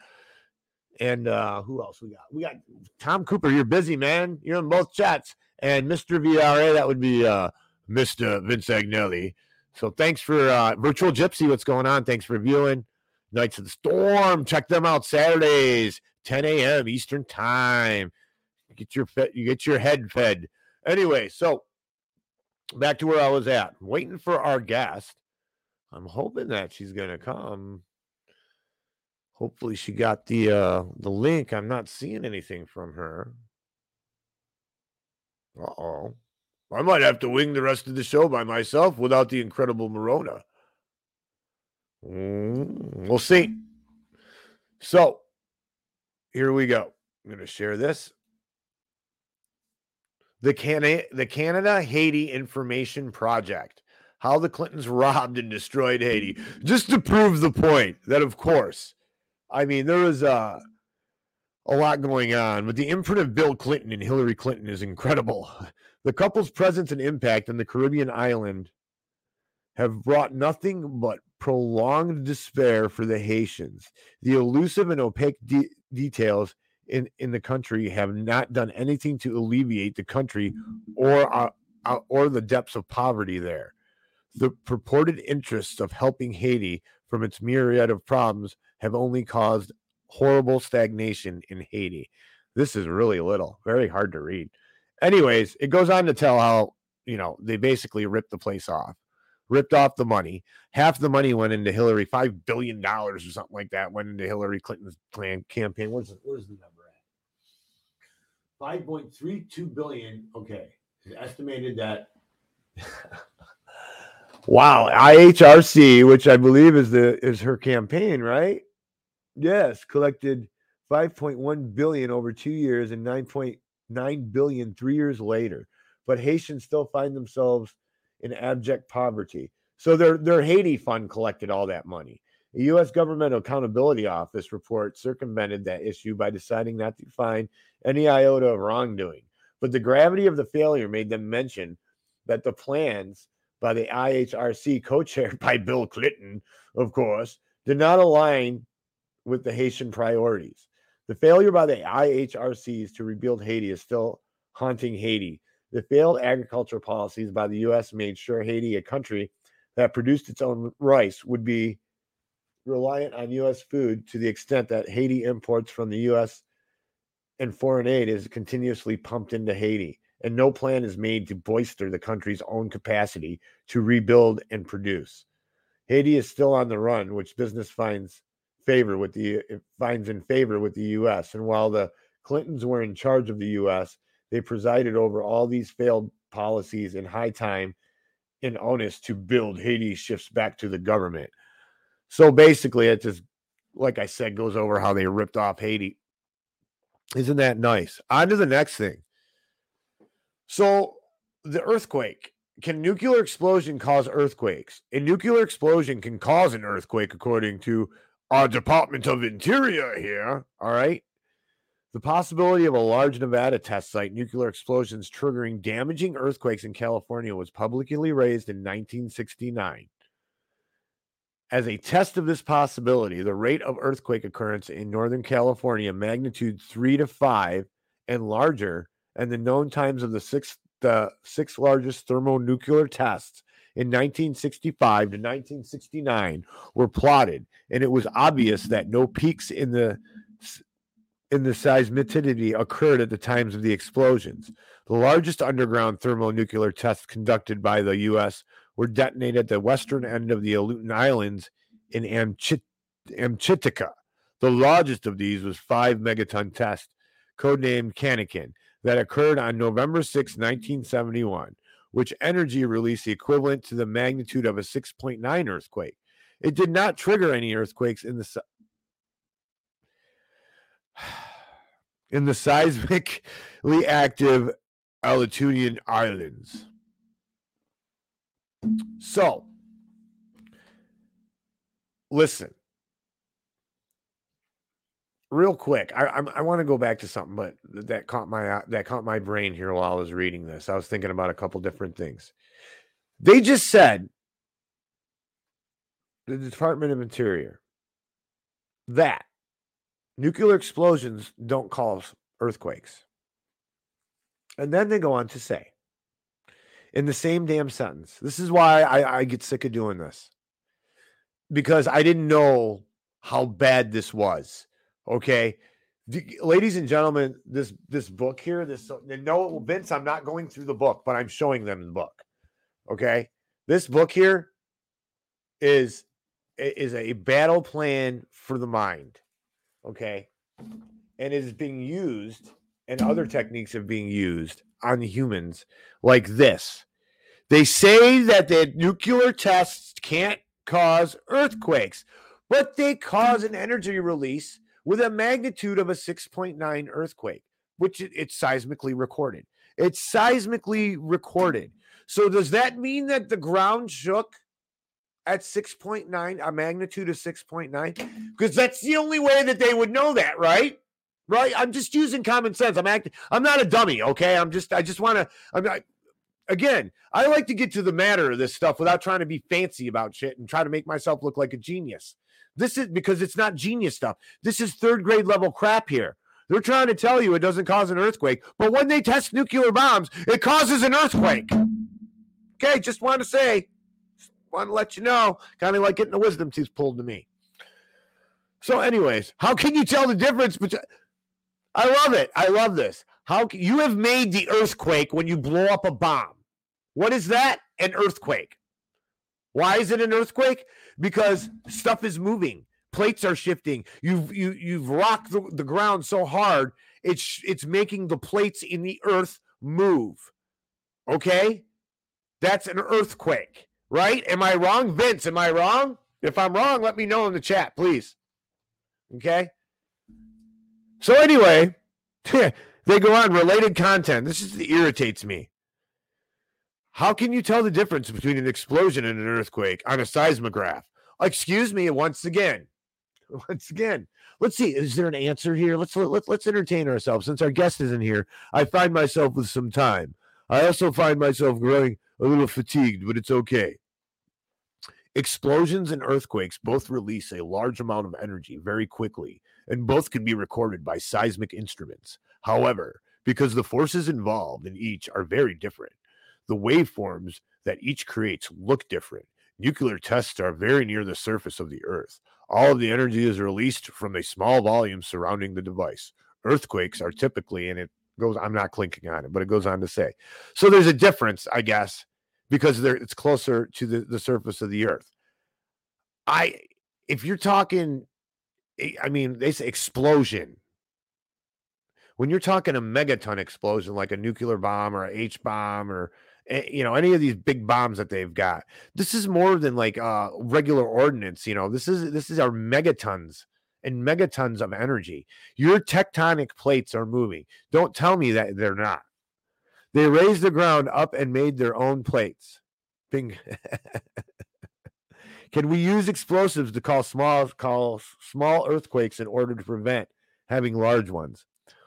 And uh who else we got? We got Tom Cooper. You're busy, man. You're in both chats. And Mr. VRA, that would be uh Mr. Vince Agnelli. So thanks for uh Virtual Gypsy. What's going on? Thanks for viewing. Knights of the Storm. Check them out Saturdays, 10 a.m. Eastern time. Get your you get your head fed. Anyway, so back to where I was at, waiting for our guest. I'm hoping that she's gonna come. Hopefully, she got the uh the link. I'm not seeing anything from her. Uh oh. I might have to wing the rest of the show by myself without the incredible Morona. Mm, we'll see. So, here we go. I'm to share this. The Cana- the Canada Haiti Information Project. How the Clintons robbed and destroyed Haiti. Just to prove the point that of course, I mean there was uh, a lot going on, but the imprint of Bill Clinton and Hillary Clinton is incredible. The couple's presence and impact on the Caribbean island have brought nothing but prolonged despair for the Haitians. The elusive and opaque de- details in, in the country have not done anything to alleviate the country or uh, uh, or the depths of poverty there. The purported interests of helping Haiti from its myriad of problems have only caused horrible stagnation in Haiti. This is really little, very hard to read. Anyways, it goes on to tell how, you know, they basically ripped the place off, ripped off the money. Half the money went into Hillary, $5 billion or something like that went into Hillary Clinton's plan campaign. Where's, the- where's the number at? 5.32 billion. Okay. It's estimated that. wow. IHRC, which I believe is the is her campaign, right? Yes, collected 5.1 billion over two years and 9.9 billion three years later. But Haitians still find themselves in abject poverty. So their their Haiti fund collected all that money. The U.S. Government Accountability Office report circumvented that issue by deciding not to find any iota of wrongdoing. But the gravity of the failure made them mention that the plans by the IHRC, co chaired by Bill Clinton, of course, did not align with the Haitian priorities. The failure by the IHRCs to rebuild Haiti is still haunting Haiti. The failed agricultural policies by the U.S. made sure Haiti, a country that produced its own rice, would be reliant on U.S. food to the extent that Haiti imports from the U.S. and foreign aid is continuously pumped into Haiti, and no plan is made to bolster the country's own capacity to rebuild and produce. Haiti is still on the run, which business finds favor with the finds in favor with the U.S. And while the Clintons were in charge of the U.S., they presided over all these failed policies in high time and onus to build Haiti shifts back to the government. So basically, it just, like I said, goes over how they ripped off Haiti. Isn't that nice? On to the next thing. So the earthquake can nuclear explosion cause earthquakes? A nuclear explosion can cause an earthquake, according to our Department of Interior here. All right. The possibility of a large Nevada test site nuclear explosions triggering damaging earthquakes in California was publicly raised in 1969. As a test of this possibility, the rate of earthquake occurrence in Northern California, magnitude three to five and larger, and the known times of the six the six largest thermonuclear tests in 1965 to 1969 were plotted, and it was obvious that no peaks in the in the seismicity occurred at the times of the explosions. The largest underground thermonuclear tests conducted by the U.S. were detonated at the western end of the Aleutian Islands in Amchit-. The largest of these was five megaton test, codenamed Cannikin, that occurred on November 6, 1971, which energy released the equivalent to the magnitude of a 6.9 earthquake. It did not trigger any earthquakes in the in the seismically active Aleutian Islands. So, listen, real quick. I I, I want to go back to something, but that caught my that caught my brain here while I was reading this. I was thinking about a couple different things. They just said the Department of Interior that nuclear explosions don't cause earthquakes. And then they go on to say, in the same damn sentence, this is why I, I get sick of doing this because I didn't know how bad this was. Okay. The, ladies and gentlemen, this this book here, this no Vince, I'm not going through the book, but I'm showing them the book. Okay. This book here is is a battle plan for the mind okay, and is being used, and other techniques are being used on humans like this. They say that the nuclear tests can't cause earthquakes, but they cause an energy release with a magnitude of a 6.9 earthquake, which it's seismically recorded. It's seismically recorded. So does that mean that the ground shook at 6.9, a magnitude of 6.9? Mm-hmm. Because that's the only way that they would know that, right? Right? I'm just using common sense. I'm acting, I'm not a dummy, okay? I'm just, I just want to, I'm not, again, I like to get to the matter of this stuff without trying to be fancy about shit and try to make myself look like a genius. This is because it's not genius stuff. This is third grade level crap here. They're trying to tell you it doesn't cause an earthquake, but when they test nuclear bombs, it causes an earthquake. Okay, just want to say want to let you know, kind of like getting a wisdom tooth pulled to me. So, anyways, how can you tell the difference between? I love it. I love this. How can, you have made the earthquake when you blow up a bomb? What is that? An earthquake. Why is it an earthquake? Because stuff is moving. Plates are shifting. You've you you've rocked the, the ground so hard it's it's making the plates in the earth move. Okay, that's an earthquake right? Am I wrong? Vince, am I wrong? If I'm wrong, let me know in the chat, please. Okay. So, anyway, they go on related content. This just irritates me. How can you tell the difference between an explosion and an earthquake on a seismograph? Excuse me, once again. Once again, let's see. Is there an answer here? Let's let, let's entertain ourselves. Since our guest isn't here, I find myself with some time. I also find myself growing a little fatigued, but it's okay. Explosions and earthquakes both release a large amount of energy very quickly, and both can be recorded by seismic instruments. However, because the forces involved in each are very different, the waveforms that each creates look different. Nuclear tests are very near the surface of the Earth. All of the energy is released from a small volume surrounding the device. Earthquakes are typically, and it goes, I'm not clinking on it, but it goes on to say. So there's a difference, I guess, because it's closer to the, the surface of the earth. I if you're talking eh, I mean, they say explosion. When you're talking a megaton explosion like a nuclear bomb or a H bomb or eh, you know any of these big bombs that they've got, this is more than like uh regular ordnance. You know, this is this is our megatons and megatons of energy. Your tectonic plates are moving. Don't tell me that they're not. They raised the ground up and made their own plates. Bing. Can we use explosives to call small call small earthquakes in order to prevent having large ones?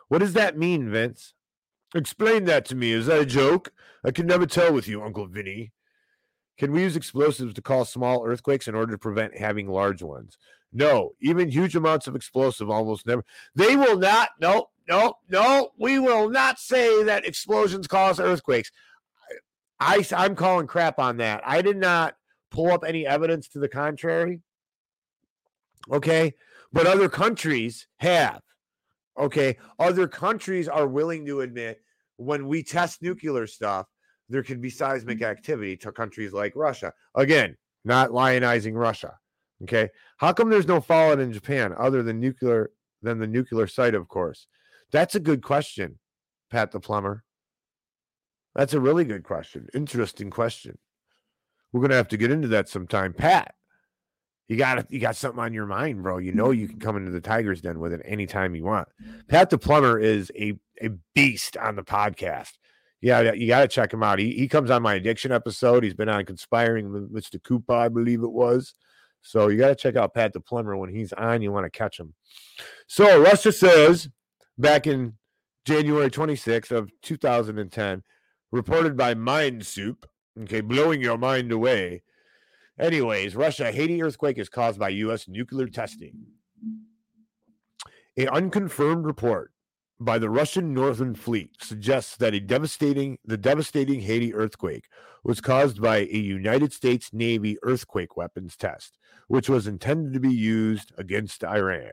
What does that mean, Vince? Explain that to me. Is that a joke? I can never tell with you, Uncle Vinny. Can we use explosives to cause small earthquakes in order to prevent having large ones? No, even huge amounts of explosive almost never. They will not. No, no, no. We will not say that explosions cause earthquakes. I, I'm calling crap on that. I did not pull up any evidence to the contrary. Okay. But other countries have. Okay. Other countries are willing to admit when we test nuclear stuff, there can be seismic activity to countries like Russia. Again, not lionizing Russia. Okay. How come there's no fallout in Japan other than nuclear than the nuclear site, of course? That's a good question, Pat the plumber. That's a really good question. Interesting question. We're gonna have to get into that sometime. Pat, you got you got something on your mind, bro. You know you can come into the Tigers Den with it anytime you want. Pat the plumber is a a beast on the podcast. Yeah, you got to check him out. He he comes on my addiction episode. He's been on conspiring with Mr. Cooper, I believe it was. So you got to check out Pat the plumber when he's on. You want to catch him. So Russia says back in January 26th of 2010, reported by Mind Soup. Okay, blowing your mind away. Anyways, Russia Haiti earthquake is caused by U.S. nuclear testing. A unconfirmed report by the Russian Northern Fleet suggests that a devastating the devastating Haiti earthquake was caused by a United States Navy earthquake weapons test, which was intended to be used against Iran.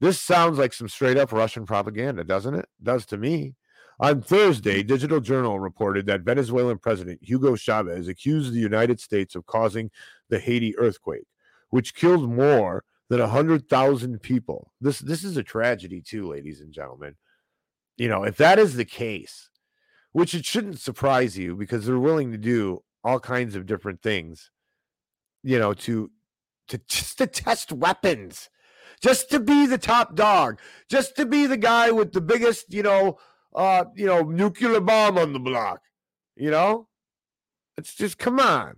This sounds like some straight up Russian propaganda, doesn't it? it does to me. On Thursday, mm-hmm. Digital Journal reported that Venezuelan President Hugo Chavez accused the United States of causing the Haiti earthquake, which killed more than 100,000 people. This this is a tragedy too, ladies and gentlemen. You know, if that is the case, which it shouldn't surprise you because they're willing to do all kinds of different things, you know, to to just to test weapons, just to be the top dog, just to be the guy with the biggest, you know, uh, you know, nuclear bomb on the block. You know, it's just come on.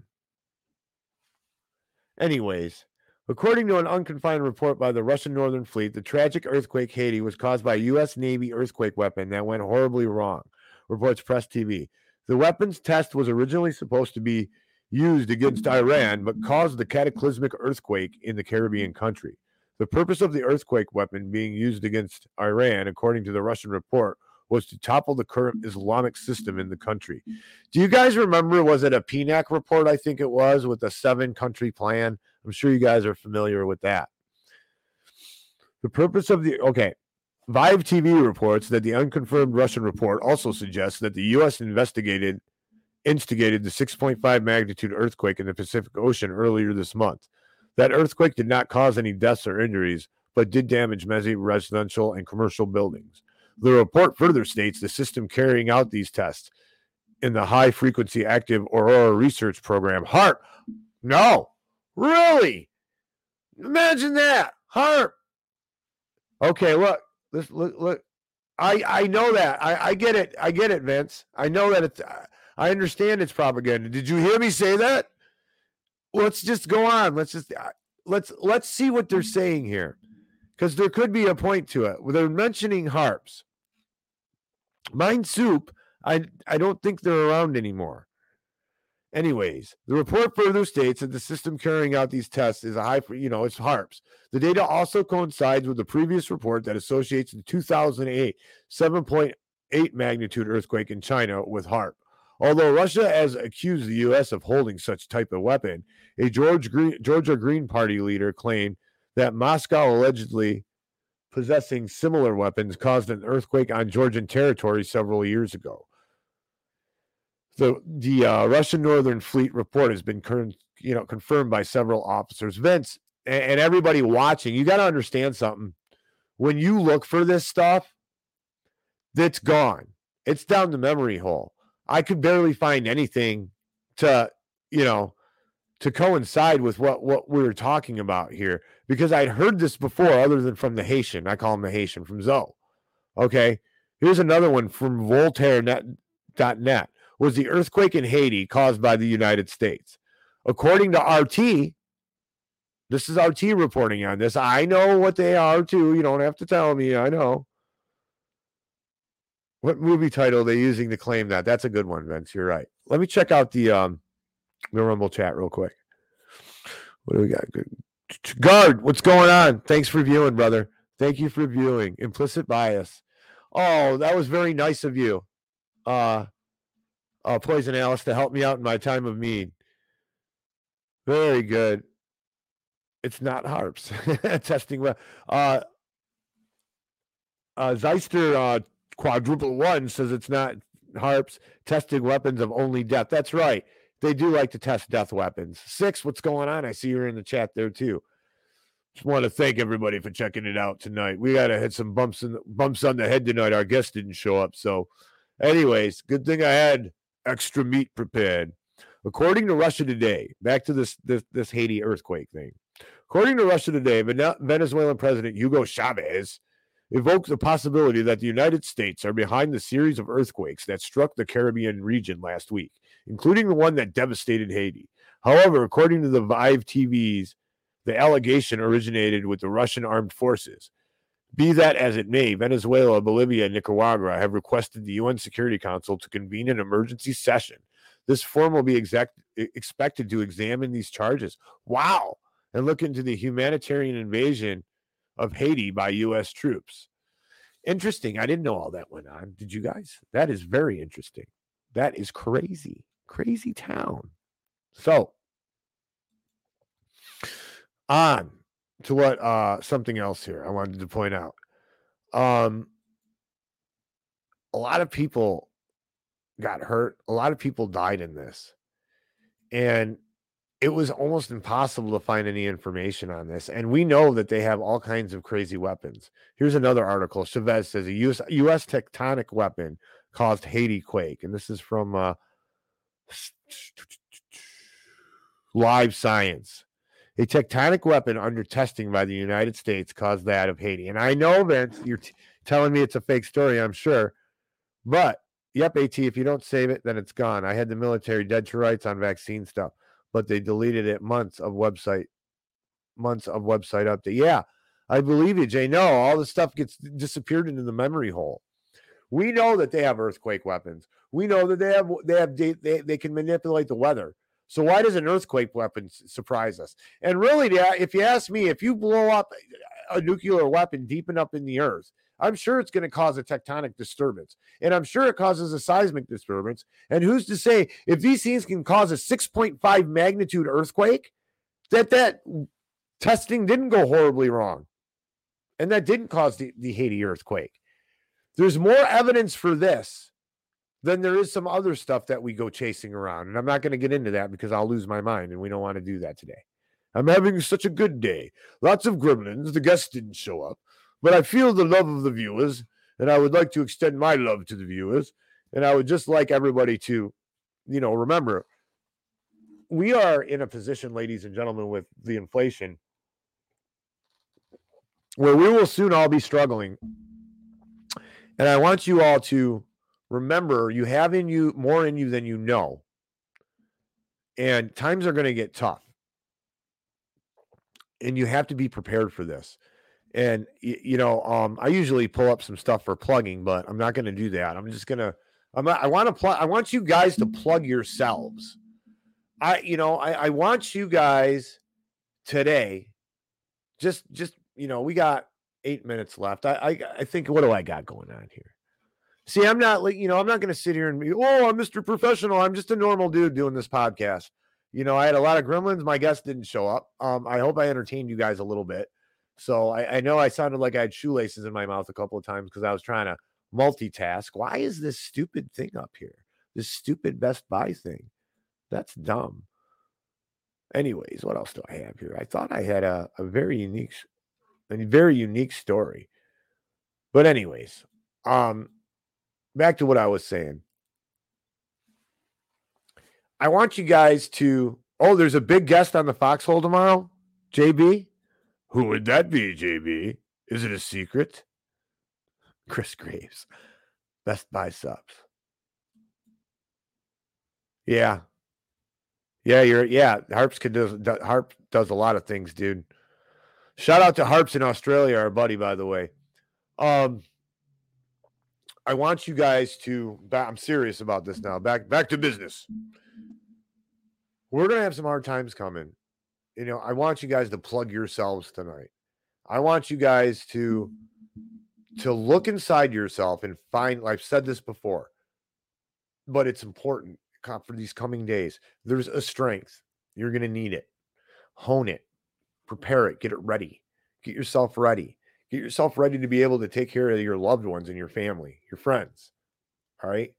Anyways, according to an unconfirmed report by the Russian Northern Fleet, the tragic earthquake Haiti was caused by a U.S. Navy earthquake weapon that went horribly wrong, reports Press TV. The weapons test was originally supposed to be used against Iran, but caused the cataclysmic earthquake in the Caribbean country. The purpose of the earthquake weapon being used against Iran, according to the Russian report, was to topple the current Islamic system in the country. Do you guys remember? Was it a PNAC report? I think it was with a seven country plan. I'm sure you guys are familiar with that. The purpose of the okay, Vive TV reports that the unconfirmed Russian report also suggests that the U.S. investigated instigated the 6.5 magnitude earthquake in the Pacific Ocean earlier this month. That earthquake did not cause any deaths or injuries, but did damage many residential and commercial buildings. The report further states the system carrying out these tests in the high frequency active aurora research program HAARP. No, really? Imagine that. HAARP. Okay, look, look, look. I I know that. I I get it. I get it, Vince. I know that it's uh, I understand it's propaganda. Did you hear me say that? Let's just go on. Let's just let's let's see what they're saying here because there could be a point to it. They're mentioning harps. Mind Soup, I I don't think they're around anymore. Anyways, the report further states that the system carrying out these tests is a high, you know, it's harps. The data also coincides with the previous report that associates the 2008 7.8 magnitude earthquake in China with HAARP. Although Russia has accused the U.S. of holding such type of weapon, a George Green, Georgia Green Party leader claimed that Moscow allegedly possessing similar weapons caused an earthquake on Georgian territory several years ago. The the uh, Russian Northern Fleet report has been you know confirmed by several officers. Vince and, and everybody watching, you got to understand something. When you look for this stuff, that's gone. It's down the memory hole. I could barely find anything to you know to coincide with what what we were talking about here because I'd heard this before, other than from the Haitian. I call him the Haitian from Zoe. Okay, here's another one from Voltaire net was the earthquake in Haiti caused by the United States. According to RT, this is RT reporting on this. I know what they are too. You don't have to tell me. I know. What movie title are they using to claim that? That's a good one, Vince. You're right. Let me check out the um the Rumble chat real quick. What do we got? Good. Guard, what's going on? Thanks for viewing, brother. Thank you for viewing. Implicit bias. Oh, that was very nice of you. Uh uh Poison Alice to help me out in my time of need. Very good. It's not harps. Testing well. Uh uh Zeister uh quadruple one says it's not harps testing weapons of only death. That's right. They do like to test death weapons. Six, what's going on? I see you're in the chat there too. Just want to thank everybody for checking it out tonight. We got to hit some bumps in the, bumps on the head tonight. Our guest didn't show up, so, anyways, good thing I had extra meat prepared. According to Russia Today, back to this this, this Haiti earthquake thing. According to Russia Today, Venezuelan President Hugo Chavez evokes the possibility that the United States are behind the series of earthquakes that struck the Caribbean region last week, including the one that devastated Haiti. However, according to the Vive TV's, the allegation originated with the Russian armed forces. Be that as it may, Venezuela, Bolivia, and Nicaragua have requested the UN Security Council to convene an emergency session. This forum will be exact, expected to examine these charges. Wow. And look into the humanitarian invasion of Haiti by U.S. troops. Interesting. I didn't know all that went on. Did you guys? That is very interesting. That is crazy. Crazy town. So, on to what uh something else here I wanted to point out. Um a lot of people got hurt. A lot of people died in this. And it was almost impossible to find any information on this. And we know that they have all kinds of crazy weapons. Here's another article. Chavez says a US, US tectonic weapon caused Haiti quake. And this is from uh, Live Science. A tectonic weapon under testing by the United States caused that of Haiti. And I know, Vince, you're t- telling me it's a fake story, I'm sure. But, yep, AT, if you don't save it, then it's gone. I had the military dead to rights on vaccine stuff but they deleted it months of website months of website update. Yeah, I believe you, Jay. No, all the stuff gets disappeared into the memory hole. We know that they have earthquake weapons. We know that they have they have they, they, can manipulate the weather. So why does an earthquake weapon surprise us? And really, if you ask me, if you blow up a nuclear weapon deep enough in the earth, I'm sure it's going to cause a tectonic disturbance. And I'm sure it causes a seismic disturbance. And who's to say if these things can cause a 6.5 magnitude earthquake, that that testing didn't go horribly wrong and that didn't cause the, the Haiti earthquake. There's more evidence for this than there is some other stuff that we go chasing around. And I'm not going to get into that because I'll lose my mind and we don't want to do that today. I'm having such a good day. Lots of gremlins. The guests didn't show up. But I feel the love of the viewers, and I would like to extend my love to the viewers. And I would just like everybody to, you know, remember we are in a position, ladies and gentlemen, with the inflation where we will soon all be struggling. And I want you all to remember you have in you more in you than you know. And times are going to get tough. And you have to be prepared for this. And you know, um, I usually pull up some stuff for plugging, but I'm not going to do that. I'm just gonna. I'm. Not, I want to plug. I want you guys to plug yourselves. I, you know, I, I want you guys today. Just, just you know, we got eight minutes left. I, I, I think. What do I got going on here? See, I'm not like you know, I'm not going to sit here and be, oh, I'm Mr. Professional. I'm just a normal dude doing this podcast. You know, I had a lot of gremlins. My guest didn't show up. Um, I hope I entertained you guys a little bit. So I, I know I sounded like I had shoelaces in my mouth a couple of times because I was trying to multitask. Why is this stupid thing up here? This stupid Best Buy thing. That's dumb. Anyways, what else do I have here? I thought I had a, a very unique, a very unique story. But anyways, um, back to what I was saying. I want you guys to. Oh, there's a big guest on the foxhole tomorrow. JB. Who would that be, JB? Is it a secret? Chris Graves, Best Buy subs. Yeah. Yeah, you're yeah, Harps can do do- Harp does a lot of things, dude. Shout out to Harps in Australia, our buddy, by the way. Um I want you guys to I'm serious about this now. Back back to business. We're gonna have some hard times coming. You know, I want you guys to plug yourselves tonight. I want you guys to to look inside yourself and find I've said this before, but it's important for these coming days. There's a strength. You're going to need it. Hone it. Prepare it. Get it ready. Get yourself ready. Get yourself ready to be able to take care of your loved ones and your family, your friends. All right?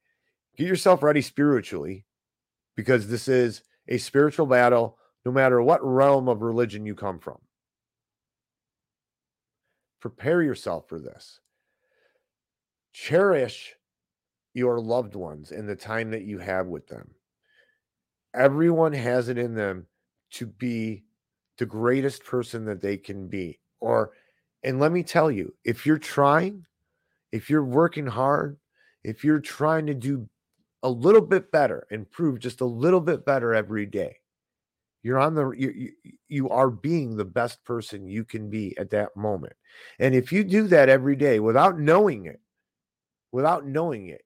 Get yourself ready spiritually because this is a spiritual battle no matter what realm of religion you come from. Prepare yourself for this. Cherish your loved ones and the time that you have with them. Everyone has it in them to be the greatest person that they can be. Or, and let me tell you, if you're trying, if you're working hard, if you're trying to do a little bit better, improve just a little bit better every day, you're on the you, you, are being the best person you can be at that moment. And if you do that every day without knowing it, without knowing it,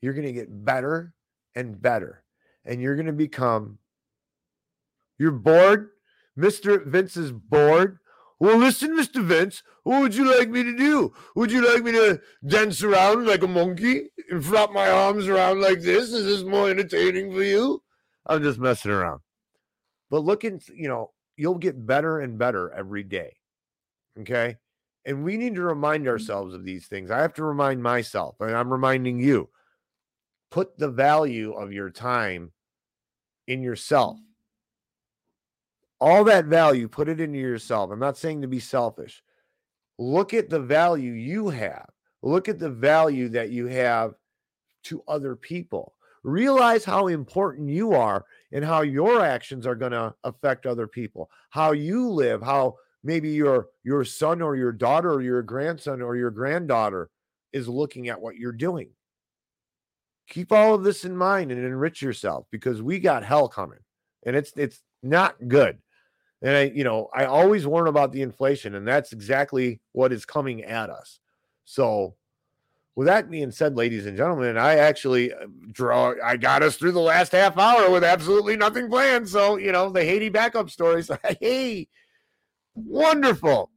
you're going to get better and better. And you're going to become, you're bored. Mr. Vince is bored. Well, listen, Mr. Vince, what would you like me to do? Would you like me to dance around like a monkey and flop my arms around like this? Is this more entertaining for you? I'm just messing around. But look in, you know, you'll get better and better every day. Okay. And we need to remind mm-hmm. ourselves of these things. I have to remind myself, and I'm reminding you put the value of your time in yourself. Mm-hmm. All that value, put it into yourself. I'm not saying to be selfish. Look at the value you have. Look at the value that you have to other people. Realize how important you are and how your actions are going to affect other people. How you live, how maybe your your son or your daughter or your grandson or your granddaughter is looking at what you're doing. Keep all of this in mind and enrich yourself because we got hell coming and it's it's not good. And i you know i always warn about the inflation and that's exactly what is coming at us. So with that being said ladies and gentlemen i actually uh, draw i got us through the last half hour with absolutely nothing planned so you know the haiti backup story stories hey wonderful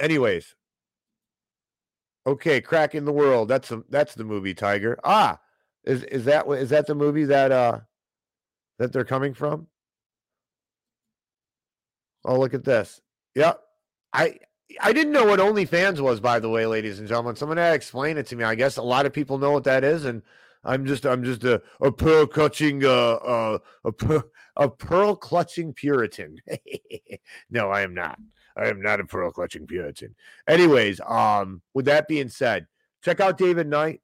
anyways Okay, cracking the world. That's a, that's the movie Tiger. Ah, is is that is that the movie that uh that they're coming from? Oh, look at this. Yep. I I didn't know what OnlyFans was, by the way, ladies and gentlemen. Someone had to explain it to me. I guess a lot of people know what that is, and I'm just I'm just a, a pearl clutching uh, uh a per, a pearl clutching Puritan. no, I am not. I am not a pearl clutching Puritan. Anyways, um, with that being said, check out David Knight.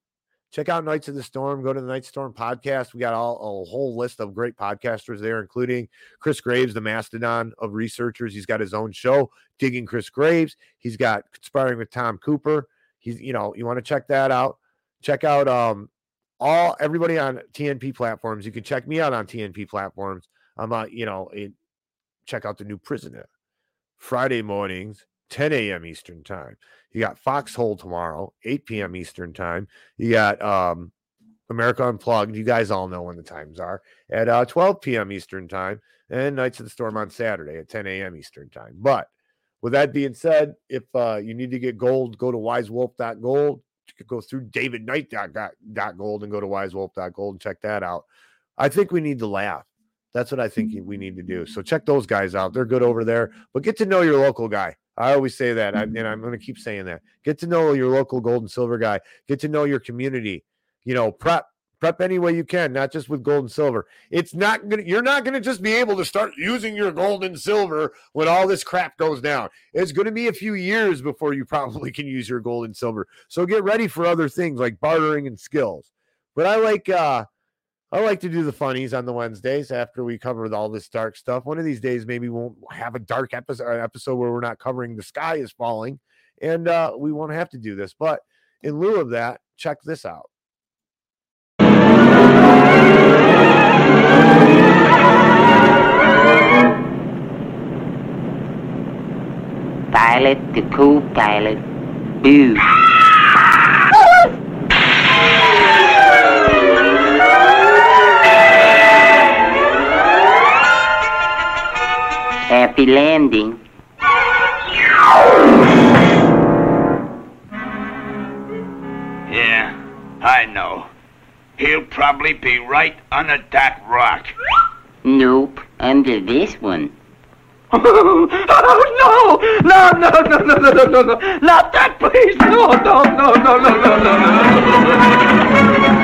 Check out Knights of the Storm. Go to the Night Storm podcast. We got all, a whole list of great podcasters there, including Chris Graves, the mastodon of researchers. He's got his own show, Digging Chris Graves. He's got Conspiring with Tom Cooper. He's, you know, you want to check that out. Check out um all everybody on TNP platforms. You can check me out on TNP platforms. I'm uh, you know, it, check out the new prisoner. Friday mornings, 10 a.m. Eastern time. You got Foxhole tomorrow, 8 p.m. Eastern time. You got um, America Unplugged. You guys all know when the times are at uh, 12 p.m. Eastern time, and Knights of the Storm on Saturday at 10 a.m. Eastern time. But with that being said, if uh, you need to get gold, go to wisewolf.gold. You could go through davidknight.gold and go to wisewolf.gold and check that out. I think we need to laugh. That's what I think we need to do. So check those guys out. They're good over there, but get to know your local guy. I always say that, I, and I'm going to keep saying that. Get to know your local gold and silver guy. Get to know your community. You know, prep prep any way you can, not just with gold and silver. It's not gonna. You're not going to just be able to start using your gold and silver when all this crap goes down. It's going to be a few years before you probably can use your gold and silver. So get ready for other things like bartering and skills. But I like. uh I like to do the funnies on the Wednesdays after we cover all this dark stuff. One of these days, maybe we'll have a dark episode, episode where we're not covering the sky is falling, and uh, we won't have to do this. But in lieu of that, check this out. Pilot, the cool pilot, boo. Happy landing. Yeah, I know. He'll probably be right under that rock. Nope, under this one. oh no! No, no, no, no, no, no, no, no! Not that, please! No, no, no, no, no, no, no, no!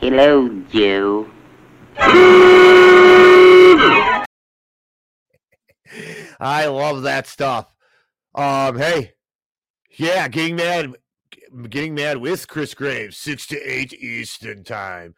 Hello, Joe. I love that stuff. Um, hey, yeah, getting getting mad with Chris Graves, six to eight Eastern time.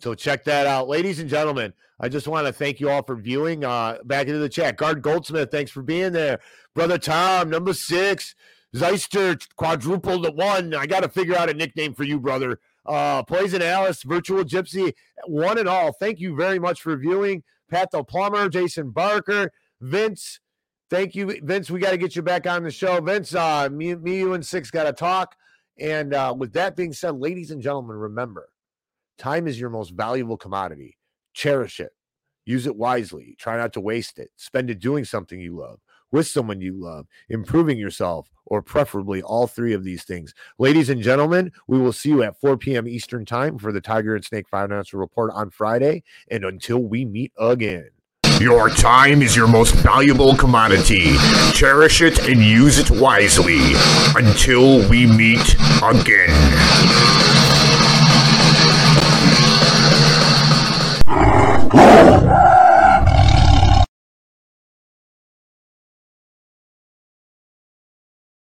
So check that out, ladies and gentlemen. I just want to thank you all for viewing. Uh, back into the chat, Gard Goldsmith, thanks for being there, brother Tom, number six, Zeister quadrupled at one. I got to figure out a nickname for you, brother. Uh, Poison Alice, Virtual Gypsy, one and all. Thank you very much for viewing. Pat the Plumber, Jason Barker, Vince. Thank you, Vince. We got to get you back on the show. Vince, uh, me, me you, and Six got to talk. And uh, with that being said, ladies and gentlemen, remember time is your most valuable commodity. Cherish it, use it wisely, try not to waste it, spend it doing something you love with someone you love, improving yourself, or preferably all three of these things. Ladies and gentlemen, we will see you at 4 p.m. Eastern Time for the Tiger and Snake Financial Report on Friday. And until we meet again. Your time is your most valuable commodity. Cherish it and use it wisely. Until we meet again.